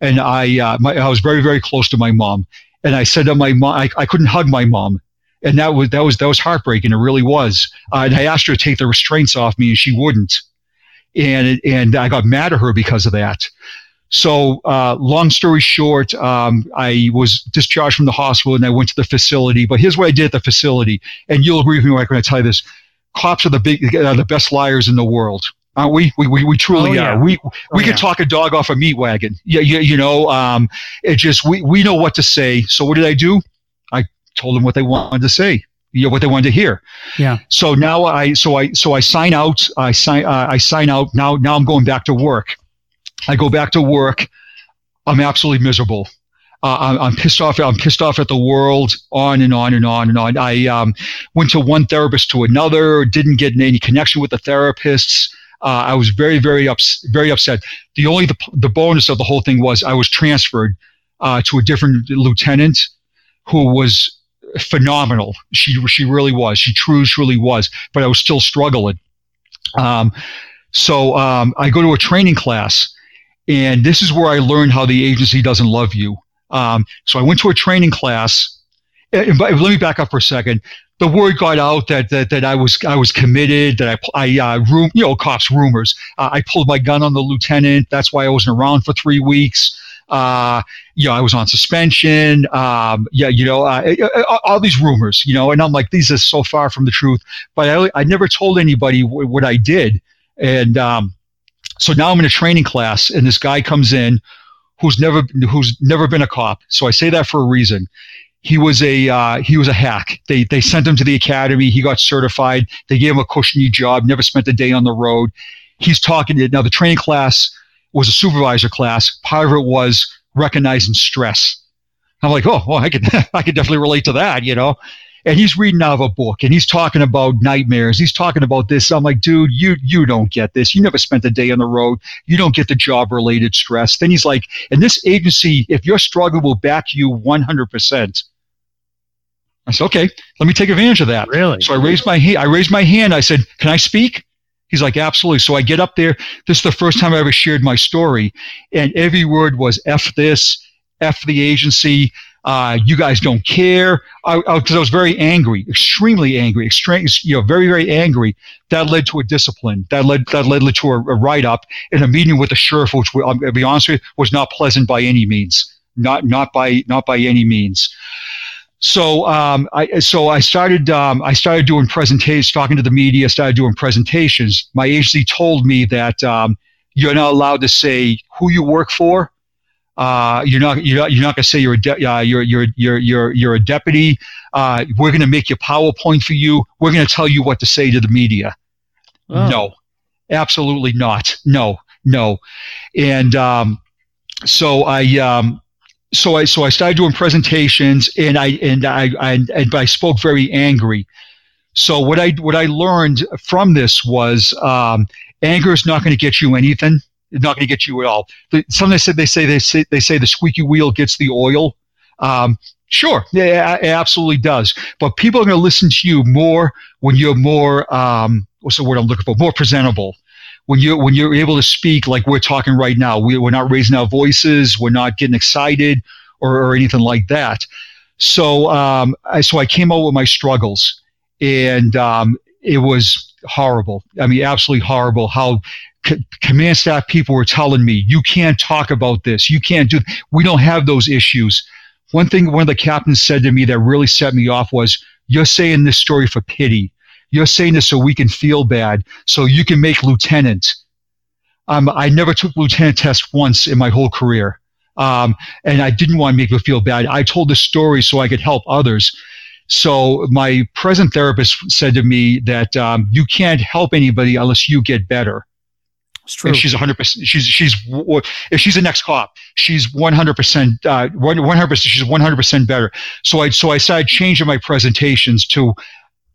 and I, uh, my, I was very, very close to my mom, and I said to my mom, I, I couldn't hug my mom, and that was that was that was heartbreaking. It really was. Uh, and I asked her to take the restraints off me, and she wouldn't, and and I got mad at her because of that. So, uh, long story short, um, I was discharged from the hospital and I went to the facility. But here's what I did at the facility, and you'll agree with me when I tell you this: cops are the big, are the best liars in the world, aren't we? We we, we truly oh, yeah. are. We we oh, can yeah. talk a dog off a meat wagon. Yeah, yeah you know, um, it just we we know what to say. So what did I do? Told them what they wanted to say you know what they wanted to hear. Yeah. So now I so I so I sign out. I sign uh, I sign out. Now now I'm going back to work. I go back to work. I'm absolutely miserable. Uh, I'm, I'm, pissed off. I'm pissed off at the world. On and on and on and on. I um, went to one therapist to another. Didn't get any connection with the therapists. Uh, I was very, very ups- very upset. The only the, the bonus of the whole thing was I was transferred uh, to a different lieutenant who was phenomenal. She she really was. She truly, truly was. But I was still struggling. Um, so um, I go to a training class and this is where I learned how the agency doesn't love you. Um, so I went to a training class. And, let me back up for a second. The word got out that that, that I was I was committed. That I I uh, room you know cops rumors. Uh, I pulled my gun on the lieutenant. That's why I wasn't around for three weeks. Uh, you know, I was on suspension. Um, yeah, you know, uh, uh all these rumors. You know, and I'm like, these are so far from the truth. But I I never told anybody w- what I did. And um, so now I'm in a training class, and this guy comes in who's never who's never been a cop. So I say that for a reason. He was a uh, he was a hack. They they sent him to the academy. He got certified. They gave him a cushy job. Never spent a day on the road. He's talking to now the training class was a supervisor class. Part of it was recognizing stress. I'm like, oh, well, I could *laughs* I could definitely relate to that, you know and he's reading out of a book and he's talking about nightmares. He's talking about this. I'm like, dude, you you don't get this. You never spent a day on the road. You don't get the job related stress. Then he's like, and this agency, if you're struggling, will back you 100 percent. I said, okay, let me take advantage of that. Really? So I raised my hand. I raised my hand. I said, can I speak? He's like, absolutely. So I get up there. This is the first time I ever shared my story, and every word was "f this," "f the agency." uh, you guys don't care. I, I, I, was very angry, extremely angry, extreme, you know, very, very angry. That led to a discipline. That led that led to a, a write up in a meeting with the sheriff, which, to be honest with you, was not pleasant by any means. Not not by not by any means. So um, I so I started um, I started doing presentations, talking to the media, started doing presentations. My agency told me that um, you're not allowed to say who you work for uh, you're not you're not, you're not going to say you're a de- uh, you're you're you're you're you're a deputy. Uh, we're going to make your PowerPoint for you. We're going to tell you what to say to the media. Oh. No, absolutely not. No, no. And um, so I um, so I so I started doing presentations, and I and I, and I spoke very angry. So what I what I learned from this was um, anger is not going to get you anything It's not going to get you at all. The, some they said they say they say they say the squeaky wheel gets the oil. Um, sure, yeah, it absolutely does. But people are going to listen to you more when you're more um, what's the word I'm looking for? More presentable. When you're when you're able to speak like we're talking right now, we, we're not raising our voices, we're not getting excited or, or anything like that. So um, I, so I came out with my struggles, and um, it was horrible. I mean, absolutely horrible. How c- command staff people were telling me, "You can't talk about this. You can't do. We don't have those issues." One thing one of the captains said to me that really set me off was, "You're saying this story for pity. You're saying this so we can feel bad, so you can make lieutenant." Um, I never took lieutenant test once in my whole career. Um, and I didn't want to make people feel bad. I told the story so I could help others. So my present therapist said to me that um, you can't help anybody unless you get better. It's true. And she's 100%. She's, she's, if she's an ex cop, she's 100%, uh, 100%, she's 100% better. So I, so I started changing my presentations to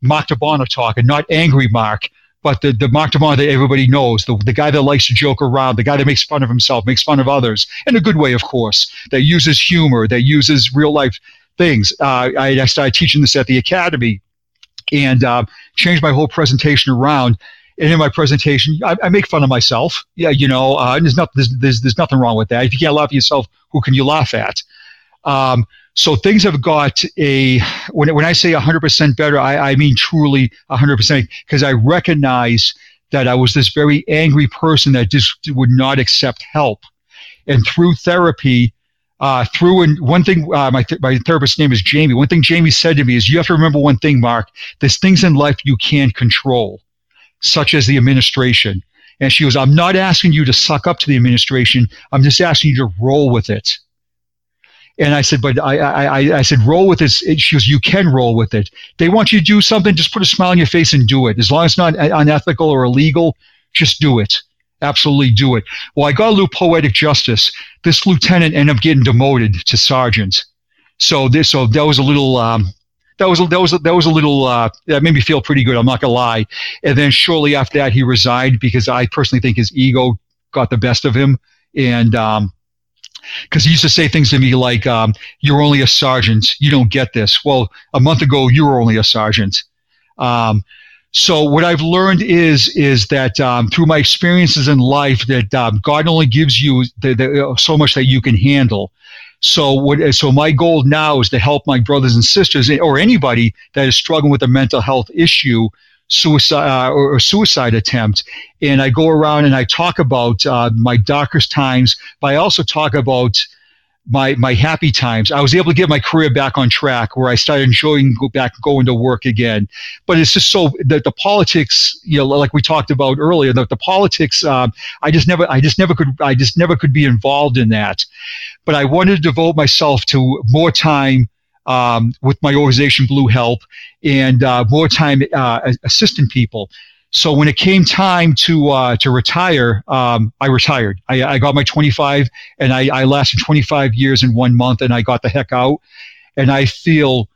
Mark DiBona talk and not angry Mark, but the, the Mark DiBona that everybody knows, the, the guy that likes to joke around, the guy that makes fun of himself, makes fun of others in a good way, of course, that uses humor, that uses real life things. Uh, I, I, started teaching this at the academy and uh, changed my whole presentation around. And in my presentation, I, I make fun of myself. Yeah, you know, uh, there's, not, there's, there's, there's nothing wrong with that. If you can't laugh at yourself, who can you laugh at? Um, so things have got a, when, when I say 100% better, I, I mean truly 100% because I recognize that I was this very angry person that just would not accept help. And through therapy, uh, through and one thing, uh, my, th- my therapist's name is Jamie. One thing Jamie said to me is, you have to remember one thing, Mark. There's things in life you can't control, such as the administration. And she goes, I'm not asking you to suck up to the administration. I'm just asking you to roll with it. And I said, but I, I, I said, roll with this. She goes, you can roll with it. They want you to do something, just put a smile on your face and do it. As long as it's not unethical or illegal, just do it absolutely do it. Well, I got a little poetic justice. This lieutenant ended up getting demoted to sergeant. So this, so that was a little, um, that was that was that was a little uh, that made me feel pretty good. I'm not gonna lie. And then shortly after that, he resigned because I personally think his ego got the best of him, and um, because he used to say things to me like, um, "You're only a sergeant. You don't get this." Well, a month ago, you were only a sergeant. Um, so what I've learned is is that um, through my experiences in life, that um, God only gives you the, the, uh, so much that you can handle. So what? So my goal now is to help my brothers and sisters, or anybody that is struggling with a mental health issue, suicide uh, or, or, suicide attempt. And I go around and I talk about uh, my darkest times, but I also talk about my my happy times. I was able to get my career back on track where I started enjoying go back going to work again. But it's just so that the politics, you know, like we talked about earlier, the, the politics. Um, I just never, I just never could, I just never could be involved in that. But I wanted to devote myself to more time um, with my organization Blue Help and uh, more time uh, assisting people. So when it came time to uh, to retire, um, I retired. I, I, got my 25, and I, I, lasted 25 years in one month, and I got the heck out. And I feel,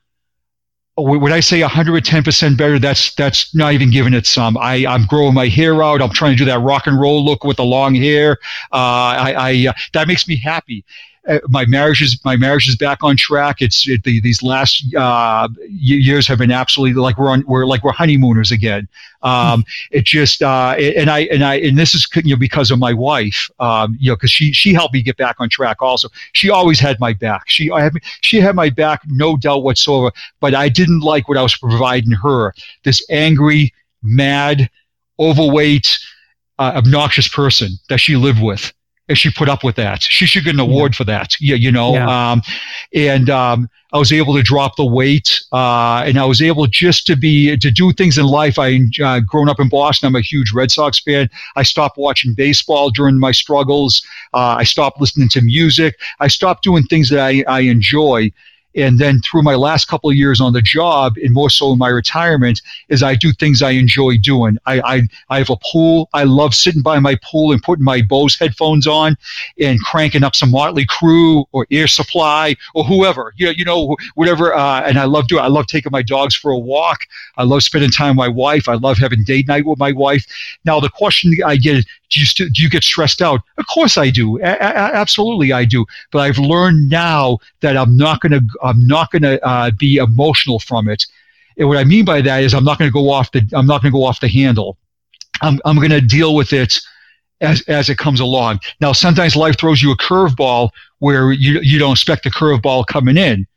when I say 110% better, that's that's not even giving it some. I, I'm growing my hair out. I'm trying to do that rock and roll look with the long hair. Uh, I, I uh, that makes me happy. Uh, my marriage is my marriage is back on track. It's it, the, these last uh, years have been absolutely like we're on we're like we're honeymooners again. Um, it just uh, and I and I and this is you know because of my wife. Um, you know because she she helped me get back on track. Also, she always had my back. She I had she had my back, no doubt whatsoever. But I didn't like what I was providing her. This angry, mad, overweight, uh, obnoxious person that she lived with and she put up with that. She should get an award yeah. for that. Yeah, you know. Yeah. Um, and um, I was able to drop the weight, uh, and I was able just to be to do things in life. I uh, grown up in Boston. I'm a huge Red Sox fan. I stopped watching baseball during my struggles. Uh, I stopped listening to music. I stopped doing things that I, I enjoy and then through my last couple of years on the job and more so in my retirement is i do things i enjoy doing. I i, I have a pool. I love sitting by my pool and putting my bose headphones on and cranking up some Mötley Crüe or air supply or whoever you know, you know whatever uh, and i love doing i love taking my dogs for a walk. I love spending time with my wife. I love having date night with my wife. Now the question i get is Do you do you get stressed out? Of course I do. A- a- absolutely I do. But I've learned now that I'm not gonna I'm not gonna uh, be emotional from it. And what I mean by that is I'm not gonna go off the I'm not gonna go off the handle. I'm I'm gonna deal with it as as it comes along. Now sometimes life throws you a curveball where you you don't expect the curveball coming in,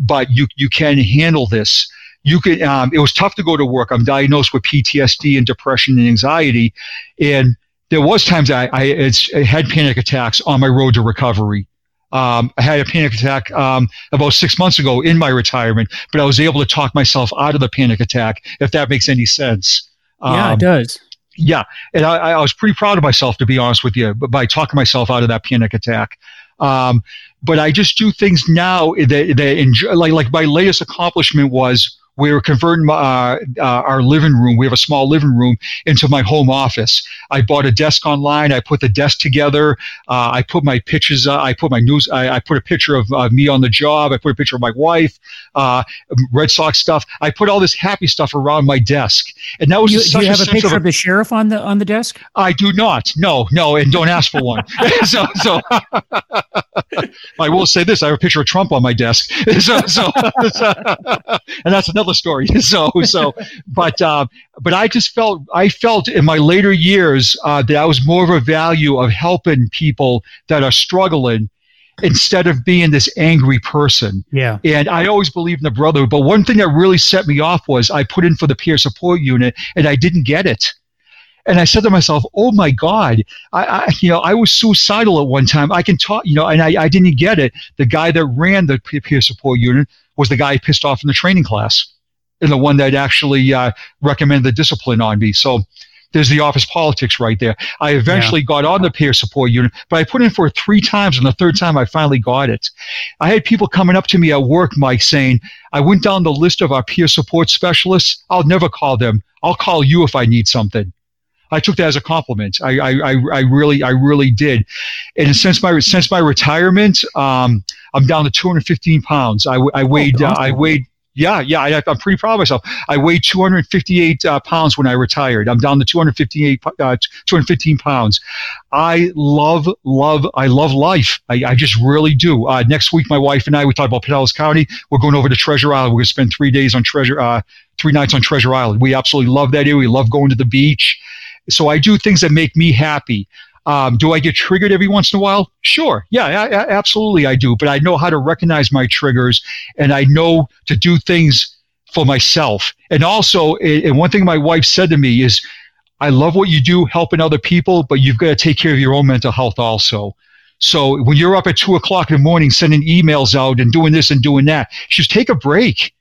but you you can handle this you could um, it was tough to go to work i'm diagnosed with ptsd and depression and anxiety and there was times I, I, I had panic attacks on my road to recovery. Um, I had a panic attack um, about six months ago in my retirement, but I was able to talk myself out of the panic attack, if that makes any sense. Yeah, um, it does. Yeah, and I, I, was pretty proud of myself, to be honest with you, by talking myself out of that panic attack. Um, but I just do things now that, that enjoy, like like my latest accomplishment was we were converting uh, uh, our living room. We have a small living room into my home office. I bought a desk online. I put the desk together. Uh, I put my pictures. Uh, I put my news. I, I put a picture of me on the job. I put a picture of my wife. Uh, Red Sox stuff. I put all this happy stuff around my desk, and that was you, do you have a picture of, a, of, the sheriff on the on the desk? I do not. No, no, and don't ask for one. *laughs* so, so *laughs* *laughs* I will say this: I have a picture of Trump on my desk. *laughs* so, so, so and that's another story. *laughs* So, so, but, uh, but I just felt, I felt in my later years uh, that I was more of a value of helping people that are struggling instead of being this angry person. Yeah. And I always believed in the brotherhood. But one thing that really set me off was I put in for the peer support unit and I didn't get it. And I said to myself, "Oh my God, I, I, you know, I was suicidal at one time. I can talk, you know, and I, I didn't get it. The guy that ran the peer support unit was the guy pissed off in the training class and the one that actually uh, recommended the discipline on me. So there's the office politics right there. I eventually yeah. got on the peer support unit, but I put in for it three times, and the third time I finally got it. I had people coming up to me at work, Mike, saying, I went down the list of our peer support specialists. I'll never call them. I'll call you if I need something. I took that as a compliment. I, I, I really, I really did. And since my since my retirement, um, I'm down to 215 pounds. I, I weighed, oh, uh, I weighed yeah, yeah, I, am pretty proud of myself. I weighed 258 uh, pounds when I retired. I'm down to 258, uh, 215 pounds. I love, love, I love life. I, I just really do. Uh, next week, my wife and I, we talked about Pinellas County. We're going over to Treasure Island. We're going to spend three days on Treasure, uh, three nights on Treasure Island. We absolutely love that area. We love going to the beach. So I do things that make me happy. Um, do I get triggered every once in a while? Sure. Yeah, I, I, absolutely I do. But I know how to recognize my triggers and I know to do things for myself. And also, and one thing my wife said to me is, I love what you do helping other people, but you've got to take care of your own mental health also. So when you're up at two o'clock in the morning sending emails out and doing this and doing that, just take a break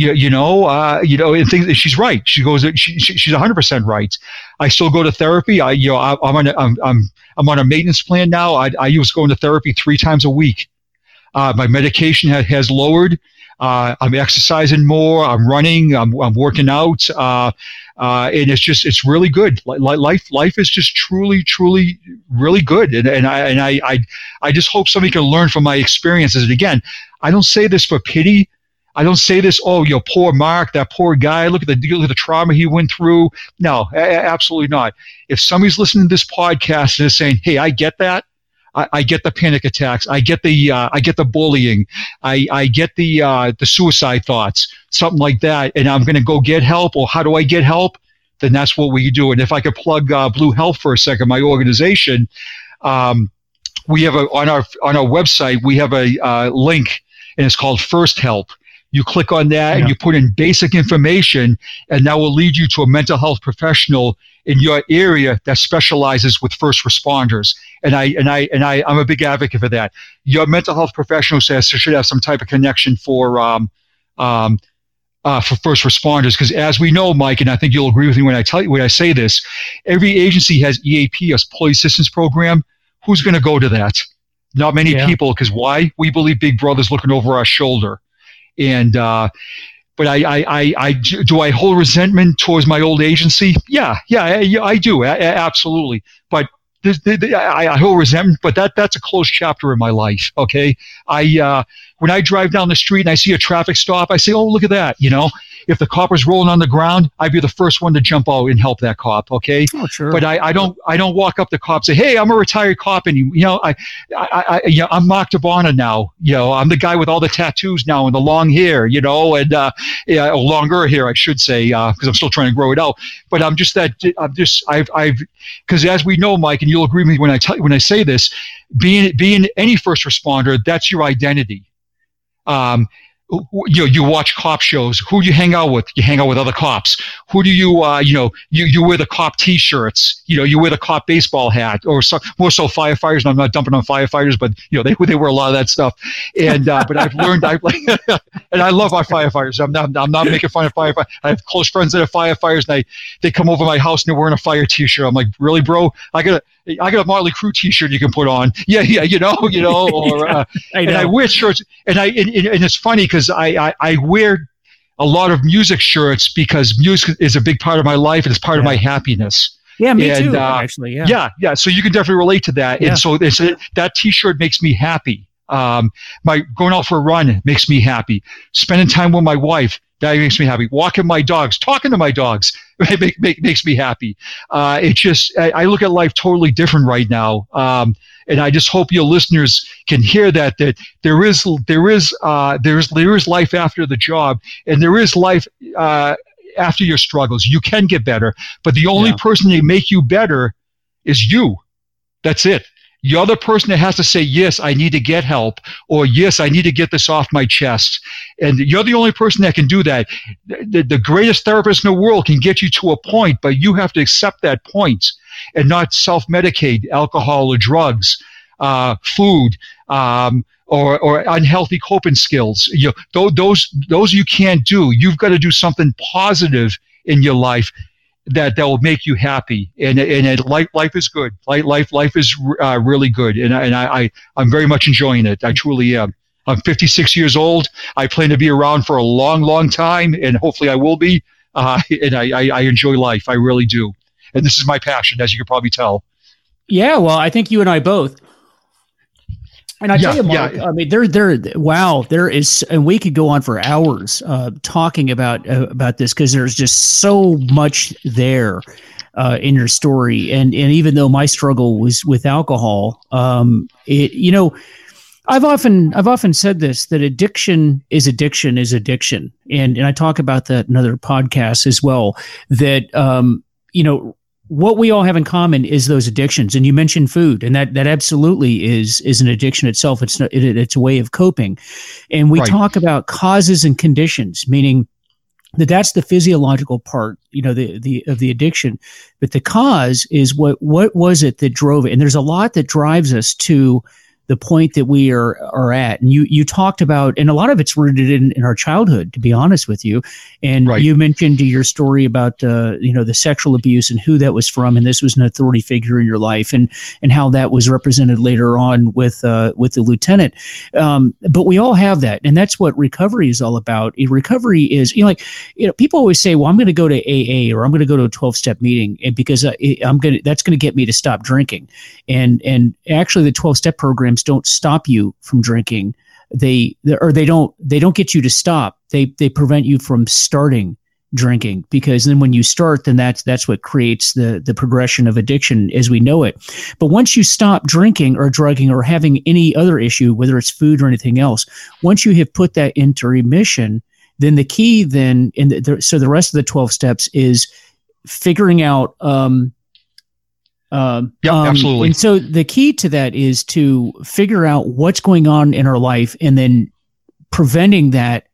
you, you know, uh, you know, and things. She's right. She goes. She, she, she's 100 percent right. I still go to therapy. I, you know, I, am on. A, I'm, I'm I'm on a maintenance plan now. I, I use going to therapy three times a week. Uh, my medication ha- has lowered. Uh, I'm exercising more. I'm running. I'm, I'm working out. Uh, uh, and it's just it's really good. Life life is just truly truly really good. And, and I and I, I I just hope somebody can learn from my experiences. And again, I don't say this for pity. I don't say this, oh, you poor Mark, that poor guy, look at the look at the trauma he went through. No, a- absolutely not. If somebody's listening to this podcast and is saying, hey, I get that, I, I get the panic attacks, I get the uh, I get the bullying, I, I get the uh, the suicide thoughts, something like that, and I'm going to go get help, or how do I get help? Then that's what we do. And if I could plug uh, Blue Help for a second, my organization, um, we have a on our on our website we have a uh, link, and it's called First Help you click on that yeah. and you put in basic information, and that will lead you to a mental health professional in your area that specializes with first responders. And I and I and I I'm a big advocate for that. Your mental health professional says should have some type of connection for um, um, uh, for first responders because as we know, Mike, and I think you'll agree with me when I tell you when I say this, every agency has EAP, a employee assistance program. Who's going to go to that? Not many yeah. people because why? We believe Big Brother's looking over our shoulder. And uh, but I, I, I, I, do I hold resentment towards my old agency? Yeah, yeah, I, I do, absolutely. But I, I hold resentment, but that that's a closed chapter in my life. Okay, I uh, when I drive down the street and I see a traffic stop, I say, "Oh, look at that!" You know, if the cop was rolling on the ground, I'd be the first one to jump out and help that cop. Okay. Oh, sure. But I, I don't I don't walk up to cops and say, hey, I'm a retired cop, and you, know I, I, I you know, I'm Mark now. You know I'm the guy with all the tattoos now and the long hair. You know and uh, yeah, longer hair I should say because uh, I'm still trying to grow it out. But I'm just that I'm just I've I've because as we know, Mike, and you'll agree with me when I tell when I say this, being being any first responder, that's your identity. Um, you know, you watch cop shows. Who do you hang out with? You hang out with other cops. Who do you, uh, you know, you, you wear the cop T-shirts. You know, you wear the cop baseball hat, or so, more so firefighters. And I'm not dumping on firefighters, but you know, they *laughs* they wear a lot of that stuff. And uh, but I've learned, I *laughs* and I love our firefighters. I'm not I'm not making fun of firefighters. I have close friends that are firefighters, and they they come over my house and they're wearing a fire T-shirt. I'm like, really, bro? I got a I got a Motley Crue T-shirt you can put on. Yeah, yeah, you know, you know, *laughs* or uh, *laughs* I know. and I wear shirts, and I and, and it's funny because I, I I wear a lot of music shirts because music is a big part of my life and it's part yeah. of my happiness. Yeah, me and, too. Uh, actually, yeah, yeah, yeah. So you can definitely relate to that, yeah. and so it's that T-shirt makes me happy. Um, my going out for a run makes me happy. Spending time with my wife that makes me happy. Walking my dogs, talking to my dogs, *laughs* make, make, makes me happy. Uh, it just I, I, look at life totally different right now. Um, and I just hope your listeners can hear that that there is there is uh, there is there is life after the job, and there is life uh, after your struggles. You can get better, but the only yeah. person that make you better is you. That's it. You're the person that has to say, yes, I need to get help, or yes, I need to get this off my chest. And you're the only person that can do that. The, the greatest therapist in the world can get you to a point, but you have to accept that point and not self medicate alcohol or drugs, uh, food, um, or, or unhealthy coping skills. You know, those, those you can't do. You've got to do something positive in your life that that will make you happy. And and it, life life is good. Life life life is uh, really good. And and I, I I'm very much enjoying it. I truly am. I'm 56 years old. I plan to be around for a long long time and hopefully I will be. Uh, *laughs* and I, I, I enjoy life. I really do. And this is my passion, as you can probably tell. Yeah, well, I think you and I both. And I yeah, tell you, Mark, yeah. I mean, there, there, wow, there is, and we could go on for hours uh, talking about uh, about this because there's just so much there uh, in your story, and and even though my struggle was with alcohol, um, it, you know, I've often I've often said this that addiction is addiction is addiction, and and I talk about that in other podcasts as well. That um, you know what we all have in common is those addictions. And you mentioned food and that that absolutely is is an addiction itself. It's not, it, it's a way of coping. And we right. talk about causes and conditions meaning that that's the physiological part you know the the of the addiction. But the cause is what what was it that drove it? And there's a lot that drives us to the point that we are are at. And you you talked about, and a lot of it's rooted in, in our childhood, to be honest with you. And right. you mentioned your story about uh, you know the sexual abuse and who that was from, and this was an authority figure in your life, and and how that was represented later on with uh, with the lieutenant. Um, but we all have that, and that's what recovery is all about. Recovery is you know like you know people always say, well, I'm going to go to AA or I'm going to go to a 12 step meeting, and because uh, I'm going to that's going to get me to stop drinking, and and actually the 12 step programs don't stop you from drinking. They or they don't they don't get you to stop. They they prevent you from starting drinking because then when you start then that's that's what creates the the progression of addiction as we know it but once you stop drinking or drugging or having any other issue whether it's food or anything else once you have put that into remission then the key then in the, the so the rest of the 12 steps is figuring out um, um, yeah, um, absolutely. And so the key to that is to figure out what's going on in our life and then preventing that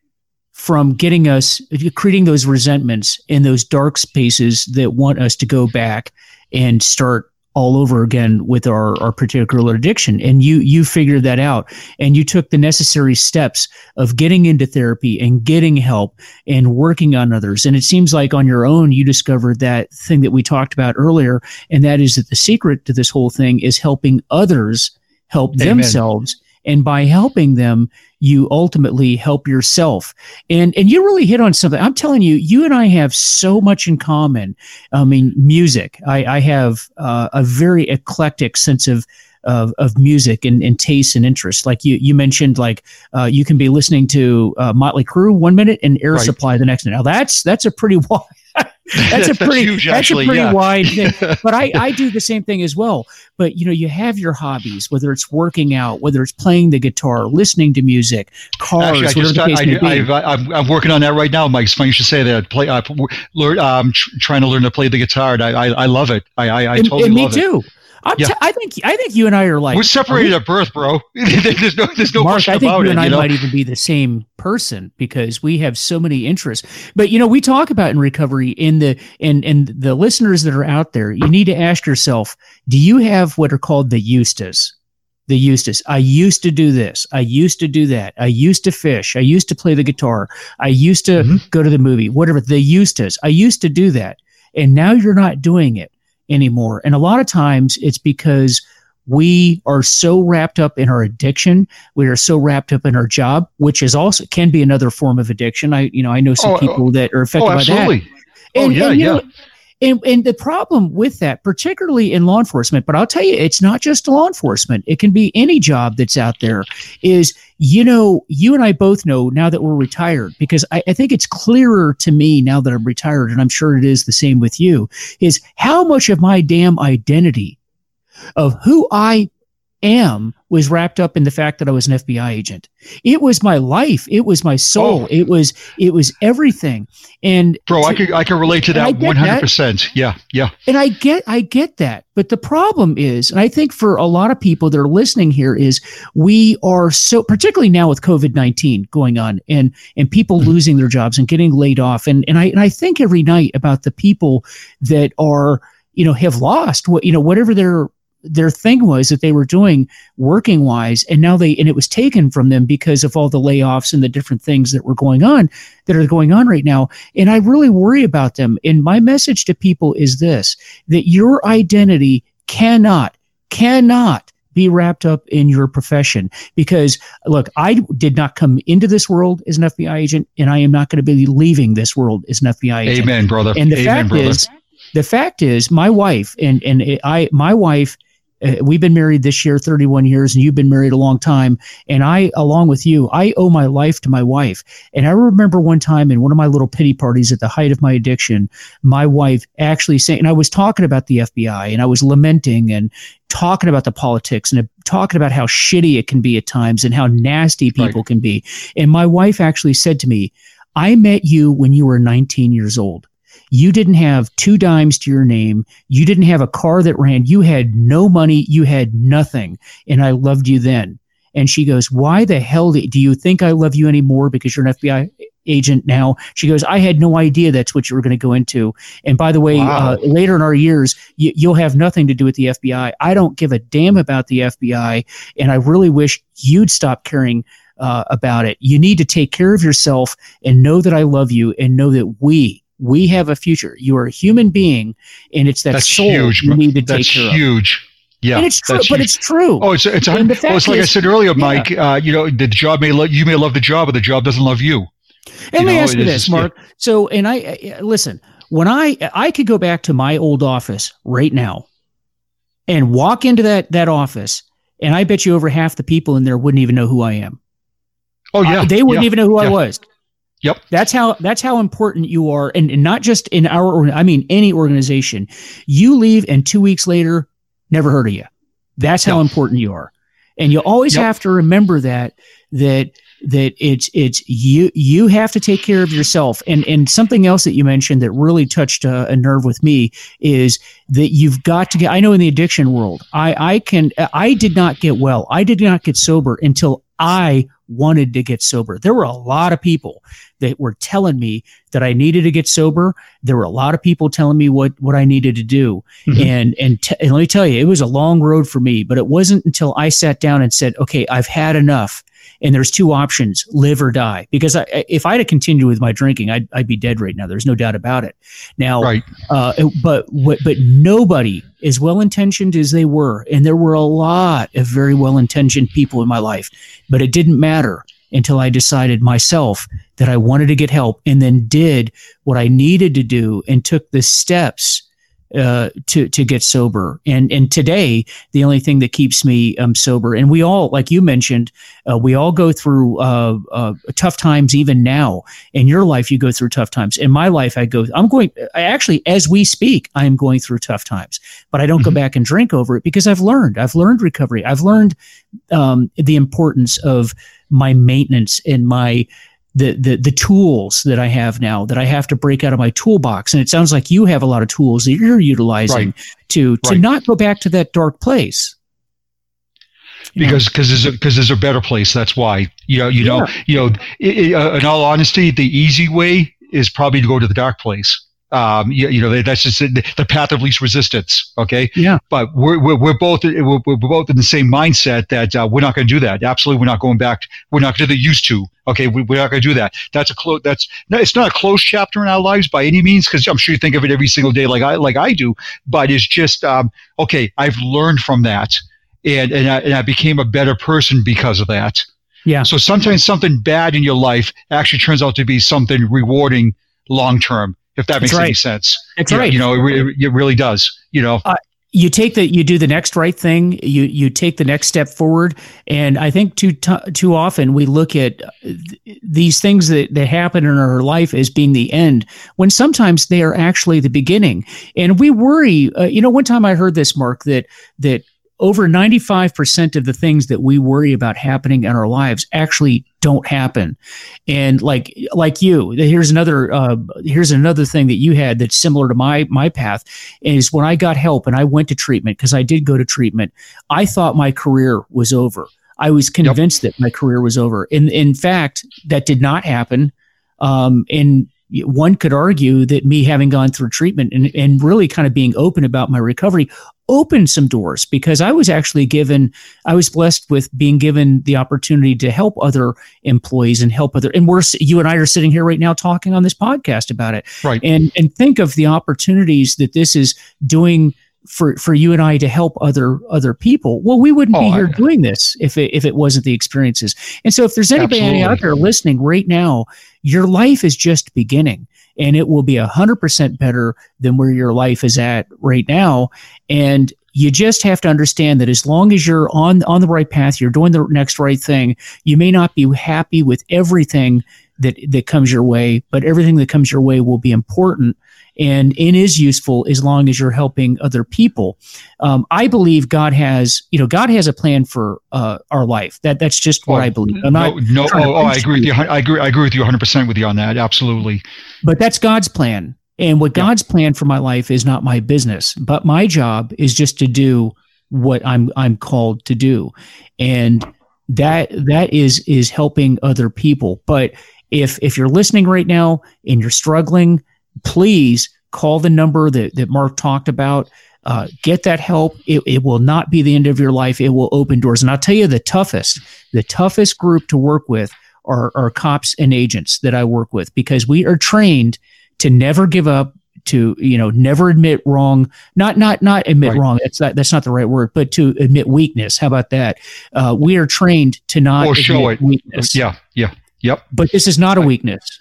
from getting us creating those resentments in those dark spaces that want us to go back and start all over again with our, our particular addiction. And you you figured that out. And you took the necessary steps of getting into therapy and getting help and working on others. And it seems like on your own you discovered that thing that we talked about earlier and that is that the secret to this whole thing is helping others help Amen. themselves. And by helping them you ultimately help yourself. And and you really hit on something. I'm telling you, you and I have so much in common. I mean, music. I, I have uh, a very eclectic sense of of, of music and, and taste and interest. Like you, you mentioned, like uh, you can be listening to uh, Motley Crue one minute and Air right. Supply the next minute. Now that's that's a pretty *laughs* wide. That's a pretty huge, that's a pretty yeah. wide thing. *laughs* But I, I do the same thing as well. But you know, you have your hobbies, whether it's working out, whether it's playing the guitar, listening to music, cars, actually, I just, I, am I'm working on that right now, Mike. It's funny you should say that. Play, uh, learn, um, tr- trying to learn to play the guitar, and I, I, I love it. I, I, I totally and, and love it. Too. Yeah. T- i think I think you and I are like we're separated we, at birth, bro. *laughs* there's no there's no Mark, question I think about you and it, I you know? might even be the same person because we have so many interests. But you know, we talk about in recovery in the and and the listeners that are out there, you need to ask yourself: Do you have what are called the Eustas? the Eustace. I used to do this. I used to do that. I used to fish. I used to play the guitar. I used to mm-hmm. go to the movie, whatever. The Eustace. I used to do that. And now you're not doing it anymore. And a lot of times it's because we are so wrapped up in our addiction we are so wrapped up in our job which is also can be another form of addiction. I you know i know some oh, people that are oh, affected oh, by that. Oh, and, oh yeah and, yeah know, and, and the problem with that, particularly in law enforcement, but I'll tell you, it's not just law enforcement. It can be any job that's out there. Is you know, you and I both know now that we're retired, because I, I think it's clearer to me now that I'm retired, and I'm sure it is the same with you. Is how much of my damn identity of who I am was wrapped up in the fact that I was an FBI agent. It was my life. It was my soul. Oh. It was it was everything. And bro, to, I can I can relate to that one hundred percent. Yeah, yeah. And I get I get that. But the problem is, and I think for a lot of people that are listening here, is we are so particularly now with COVID nineteen going on and and people mm-hmm. losing their jobs and getting laid off. And and I and I think every night about the people that are you know have lost what you know whatever their their thing was that they were doing working wise and now they and it was taken from them because of all the layoffs and the different things that were going on that are going on right now. And i really worry about them. And my message to people is this that your identity cannot cannot be wrapped up in your profession. Because look i did not come into this world as an fbi agent and i am not going to be leaving this world as an fbi agent. Amen brother. And the amen, fact brother. is the fact is my wife and and i my wife Uh, we've been married this year 31 years and you've been married a long time. And i along with you i owe my life to my wife. And i remember one time in one of my little pity parties at the height of my addiction my wife actually saying and i was talking about the fbi and i was lamenting and talking about the politics and talking about how shitty it can be at times and how nasty people right. can be. And my wife actually said to me i met you when you were 19 years old you didn't have two dimes to your name. You didn't have a car that ran. You had no money. You had nothing. And I loved you then. And she goes, Why the hell do you think I love you anymore because you're an FBI agent now? She goes, I had no idea that's what you were going to go into. And by the way, wow. uh, later in our years, you, you'll have nothing to do with the FBI. I don't give a damn about the FBI. And I really wish you'd stop caring. Uh, about it. You need to take care of yourself and know that I love you and know that we, we have a future. You are a human being, and it's that that's soul huge. you need to that's take care huge. of. Yeah, and it's true, but it's true. Oh, it's it's, well, it's like is, I said earlier, Mike. Yeah. Uh, you know, the job may love you may love the job, but the job doesn't love you. And you let me ask you this, Mark. Yeah. So, and I listen. When I I could go back to my old office right now, and walk into that that office, and I bet you over half the people in there wouldn't even know who I am. Oh yeah, they wouldn't yeah. even know who I was. Yep. That's how that's how important you are and, and not just in our I mean any organization. You leave and 2 weeks later never heard of you. That's how yep. important you are. And you always yep. have to remember that that that it's it's you you have to take care of yourself and and something else that you mentioned that really touched a, a nerve with me is that you've got to get i know in the addiction world i i can i did not get well i did not get sober until i wanted to get sober. There were a lot of people that were telling me that I needed to get sober. There were a lot of people telling me what what I needed to do. Mm-hmm. And and, t- and let me tell you, it was a long road for me, but it wasn't until I sat down and said, "Okay, I've had enough." And there's two options live or die. Because I, if I had continued with my drinking I'd, I'd be dead right now. There's no doubt about it. Now right. uh, but but nobody as well intentioned as they were and there were a lot of very well intentioned people in my life but it didn't matter until I decided myself that I wanted to get help and then did what I needed to do and took the steps uh, to to get sober. And and today, the only thing that keeps me um, sober, and we all, like you mentioned, uh, we all go through uh, uh, tough times. Even now, in your life, you go through tough times. In my life, I go. I'm going. I actually, as we speak, I am going through tough times. But I don't mm-hmm. go back and drink over it because I've learned. I've learned recovery. I've learned um, the importance of my maintenance and my the, the the tools that I have now that I have to break out of my toolbox. And it sounds like you have a lot of tools that you're utilizing right. to to right. not go back to that dark place. You because because there's because there's a better place. That's why you know you yeah. know you know. It, it, uh, in all honesty, the easy way is probably to go to the dark place um, you, you, know, that's just the, path of least resistance. Okay. Yeah. But we're, we're, we're both, we're, we're, both in the same mindset that uh, we're not going to do that. Absolutely. We're not going back. We're not going to the used to. Okay. We, are not going to do that. That's a close, that's, it's not a closed chapter in our lives by any means. Cause I'm sure you think of it every single day like I, like I do, but it's just, um, okay, I've learned from that and, and I, and I became a better person because of that. Yeah. So sometimes something bad in your life actually turns out to be something rewarding long term if that makes right. any sense. That's right. You know, it, it, really does. You know, uh, you take the you do the next right thing. You you take the next step forward, and I think too t- too often we look at these things that that happen in our life as being the end, when sometimes they are actually the beginning. And we worry. Uh, you know, one time I heard this, Mark, that that over 95% of the things that we worry about happening in our lives actually don't happen. And like like you here's another uh, here's another thing that you had that's similar to my my path is when i got help and i went to treatment because i did go to treatment i thought my career was over. I was convinced yep. that my career was over. In in fact that did not happen. Um, and one could argue that me having gone through treatment and, and really kind of being open about my recovery opened some doors because I was actually given, I was blessed with being given the opportunity to help other employees and help other, and we're, you and I are sitting here right now talking on this podcast about it. Right. And, and think of the opportunities that this is doing for, for you and I to help other, other people. Well, we wouldn't oh, be here I, doing this if it, if it wasn't the experiences. And so if there's anybody absolutely. out there listening right now, your life is just beginning and it will be a hundred percent better than where your life is at right now. And you just have to understand that as long as you're on on the right path, you're doing the next right thing. You may not be happy with everything that that comes your way, but everything that comes your way will be important and it is useful as long as you're helping other people. Um, I believe God has, you know, God has a plan for uh, our life. That that's just what oh, I believe. I'm no, no, oh, oh I agree with you. I agree. I agree with you 100 percent with you on that. Absolutely. But that's God's plan, and what God's plan for my life is not my business. But my job is just to do what I'm I'm called to do, and that that is is helping other people. But if if you're listening right now and you're struggling please call the number that, that Mark talked about. Uh, get that help. It, it will not be the end of your life. It will open doors. And I'll tell you the toughest, the toughest group to work with are, are cops and agents that I work with because we are trained to never give up, to you know never admit wrong not not not admit right. wrong that's not that's not the right word but to admit weakness how about that uh, we are trained to not or show it weakness yeah yeah yep but this is not a weakness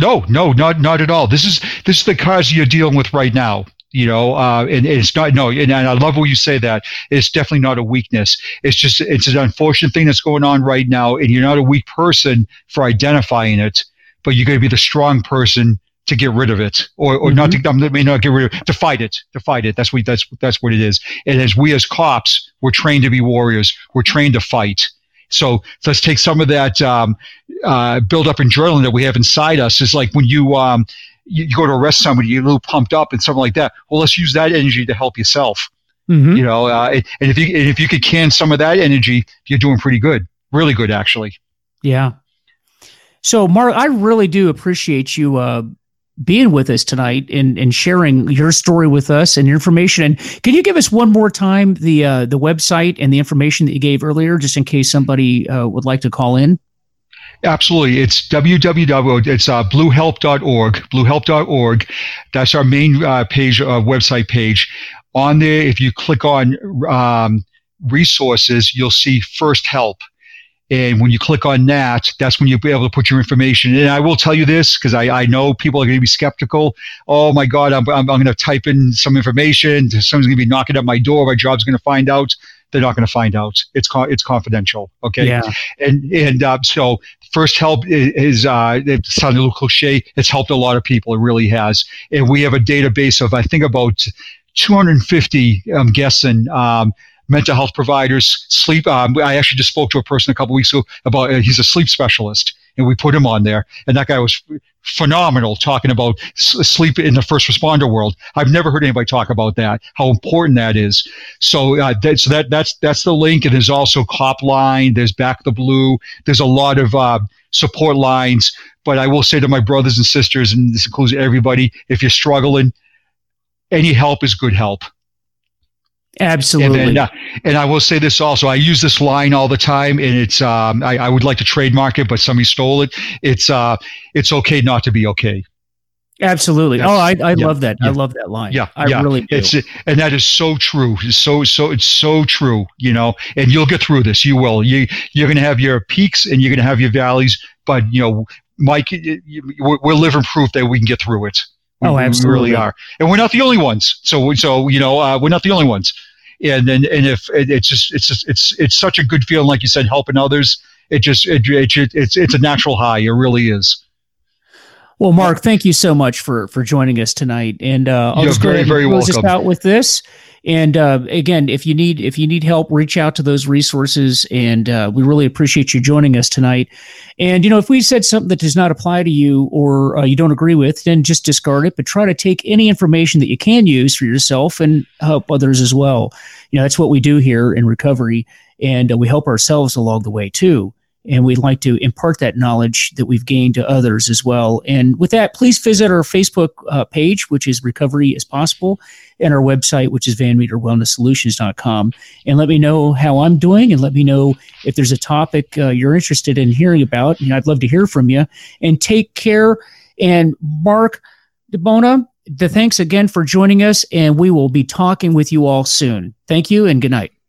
no, no, not not at all. This is this is the cause you're dealing with right now. You know, uh, and, and, it's not no, and, and, I love when you say that. It's definitely not a weakness. It's just it's an unfortunate thing that's going on right now, and you're not a weak person for identifying it, but you're going to be the strong person to get rid of it, or, or mm-hmm. not to I mean not get rid of it, to fight it, to fight it. That's what that's that's what it is. And as we as cops, we're trained to be warriors. We're trained to fight. So let's take some of that um, uh, build up adrenaline that we have inside us. Is like when you, um, you, you go to arrest somebody, you're a little pumped up and something like that. Well, let's use that energy to help yourself. Mm-hmm. You know, uh, and if you and if you could can some of that energy, you're doing pretty good, really good, actually. Yeah. So, Mark, I really do appreciate you uh, being with us tonight and, and sharing your story with us and your information. And can you give us one more time the uh, the website and the information that you gave earlier, just in case somebody uh, would like to call in? Absolutely. It's www. It's uh, bluehelp.org. Bluehelp.org. That's our main uh, page, uh, website page. On there, if you click on um, resources, you'll see First Help And when you click on that, that's when you'll be able to put your information. And I will tell you this because I, I know people are going to be skeptical. Oh my God, I'm, I'm, I'm going to type in some information. Someone's going to be knocking at my door. My job's going to find out. They're not going to find out. It's co- it's confidential. Okay. Yeah. And and uh, so first help is uh, it sounds a little cliche. It's helped a lot of people. It really has. And we have a database of I think about 250. I'm guessing. Um, mental health providers, sleep. Um, I actually just spoke to a person a couple weeks ago about uh, he's a sleep specialist, and we put him on there, and that guy was phenomenal talking about sleep in the first responder world. I've never heard anybody talk about that, how important that is. So, uh, that, so that that's that's the link, and there's also Copline, there's Back the Blue, there's a lot of uh, support lines. But I will say to my brothers and sisters, and this includes everybody, if you're struggling, any help is good help. Absolutely. And, then, uh, and, I will say this also. I use this line all the time, and it's um, I, I, would like to trademark it, but somebody stole it. It's uh, it's okay not to be okay. Absolutely. That's, oh, I, I yeah, love that. Yeah, I love that line. Yeah, I yeah. really do. It's and that is so true. It's so so it's so true. You know, and you'll get through this. You will. You you're going to have your peaks and you're going to have your valleys, but you know, Mike, we're living proof that we can get through it. We, oh, absolutely. We really are, and we're not the only ones. So, so you know, uh, we're not the only ones. And then, and if it's just, it's just, it's, it's such a good feeling, like you said, helping others. It just, it, it, it's, it's a natural high. It really is. Well, Mark, thank you so much for for joining us tonight. And uh, I'll You're just very, go ahead very and close welcome. out with this. And uh, again, if you need if you need help, reach out to those resources. And uh, we really appreciate you joining us tonight. And you know, if we said something that does not apply to you or uh, you don't agree with, then just discard it. But try to take any information that you can use for yourself and help others as well. You know, that's what we do here in recovery, and uh, we help ourselves along the way too and we'd like to impart that knowledge that we've gained to others as well. And with that, please visit our Facebook uh, page, which is Recovery is Possible, and our website, which is vanmeterwellnesssolutions.com. And let me know how I'm doing, and let me know if there's a topic uh, you're interested in hearing about. You know, I'd love to hear from you. And take care. And Mark DiBona, the thanks again for joining us, and we will be talking with you all soon. Thank you, and good night.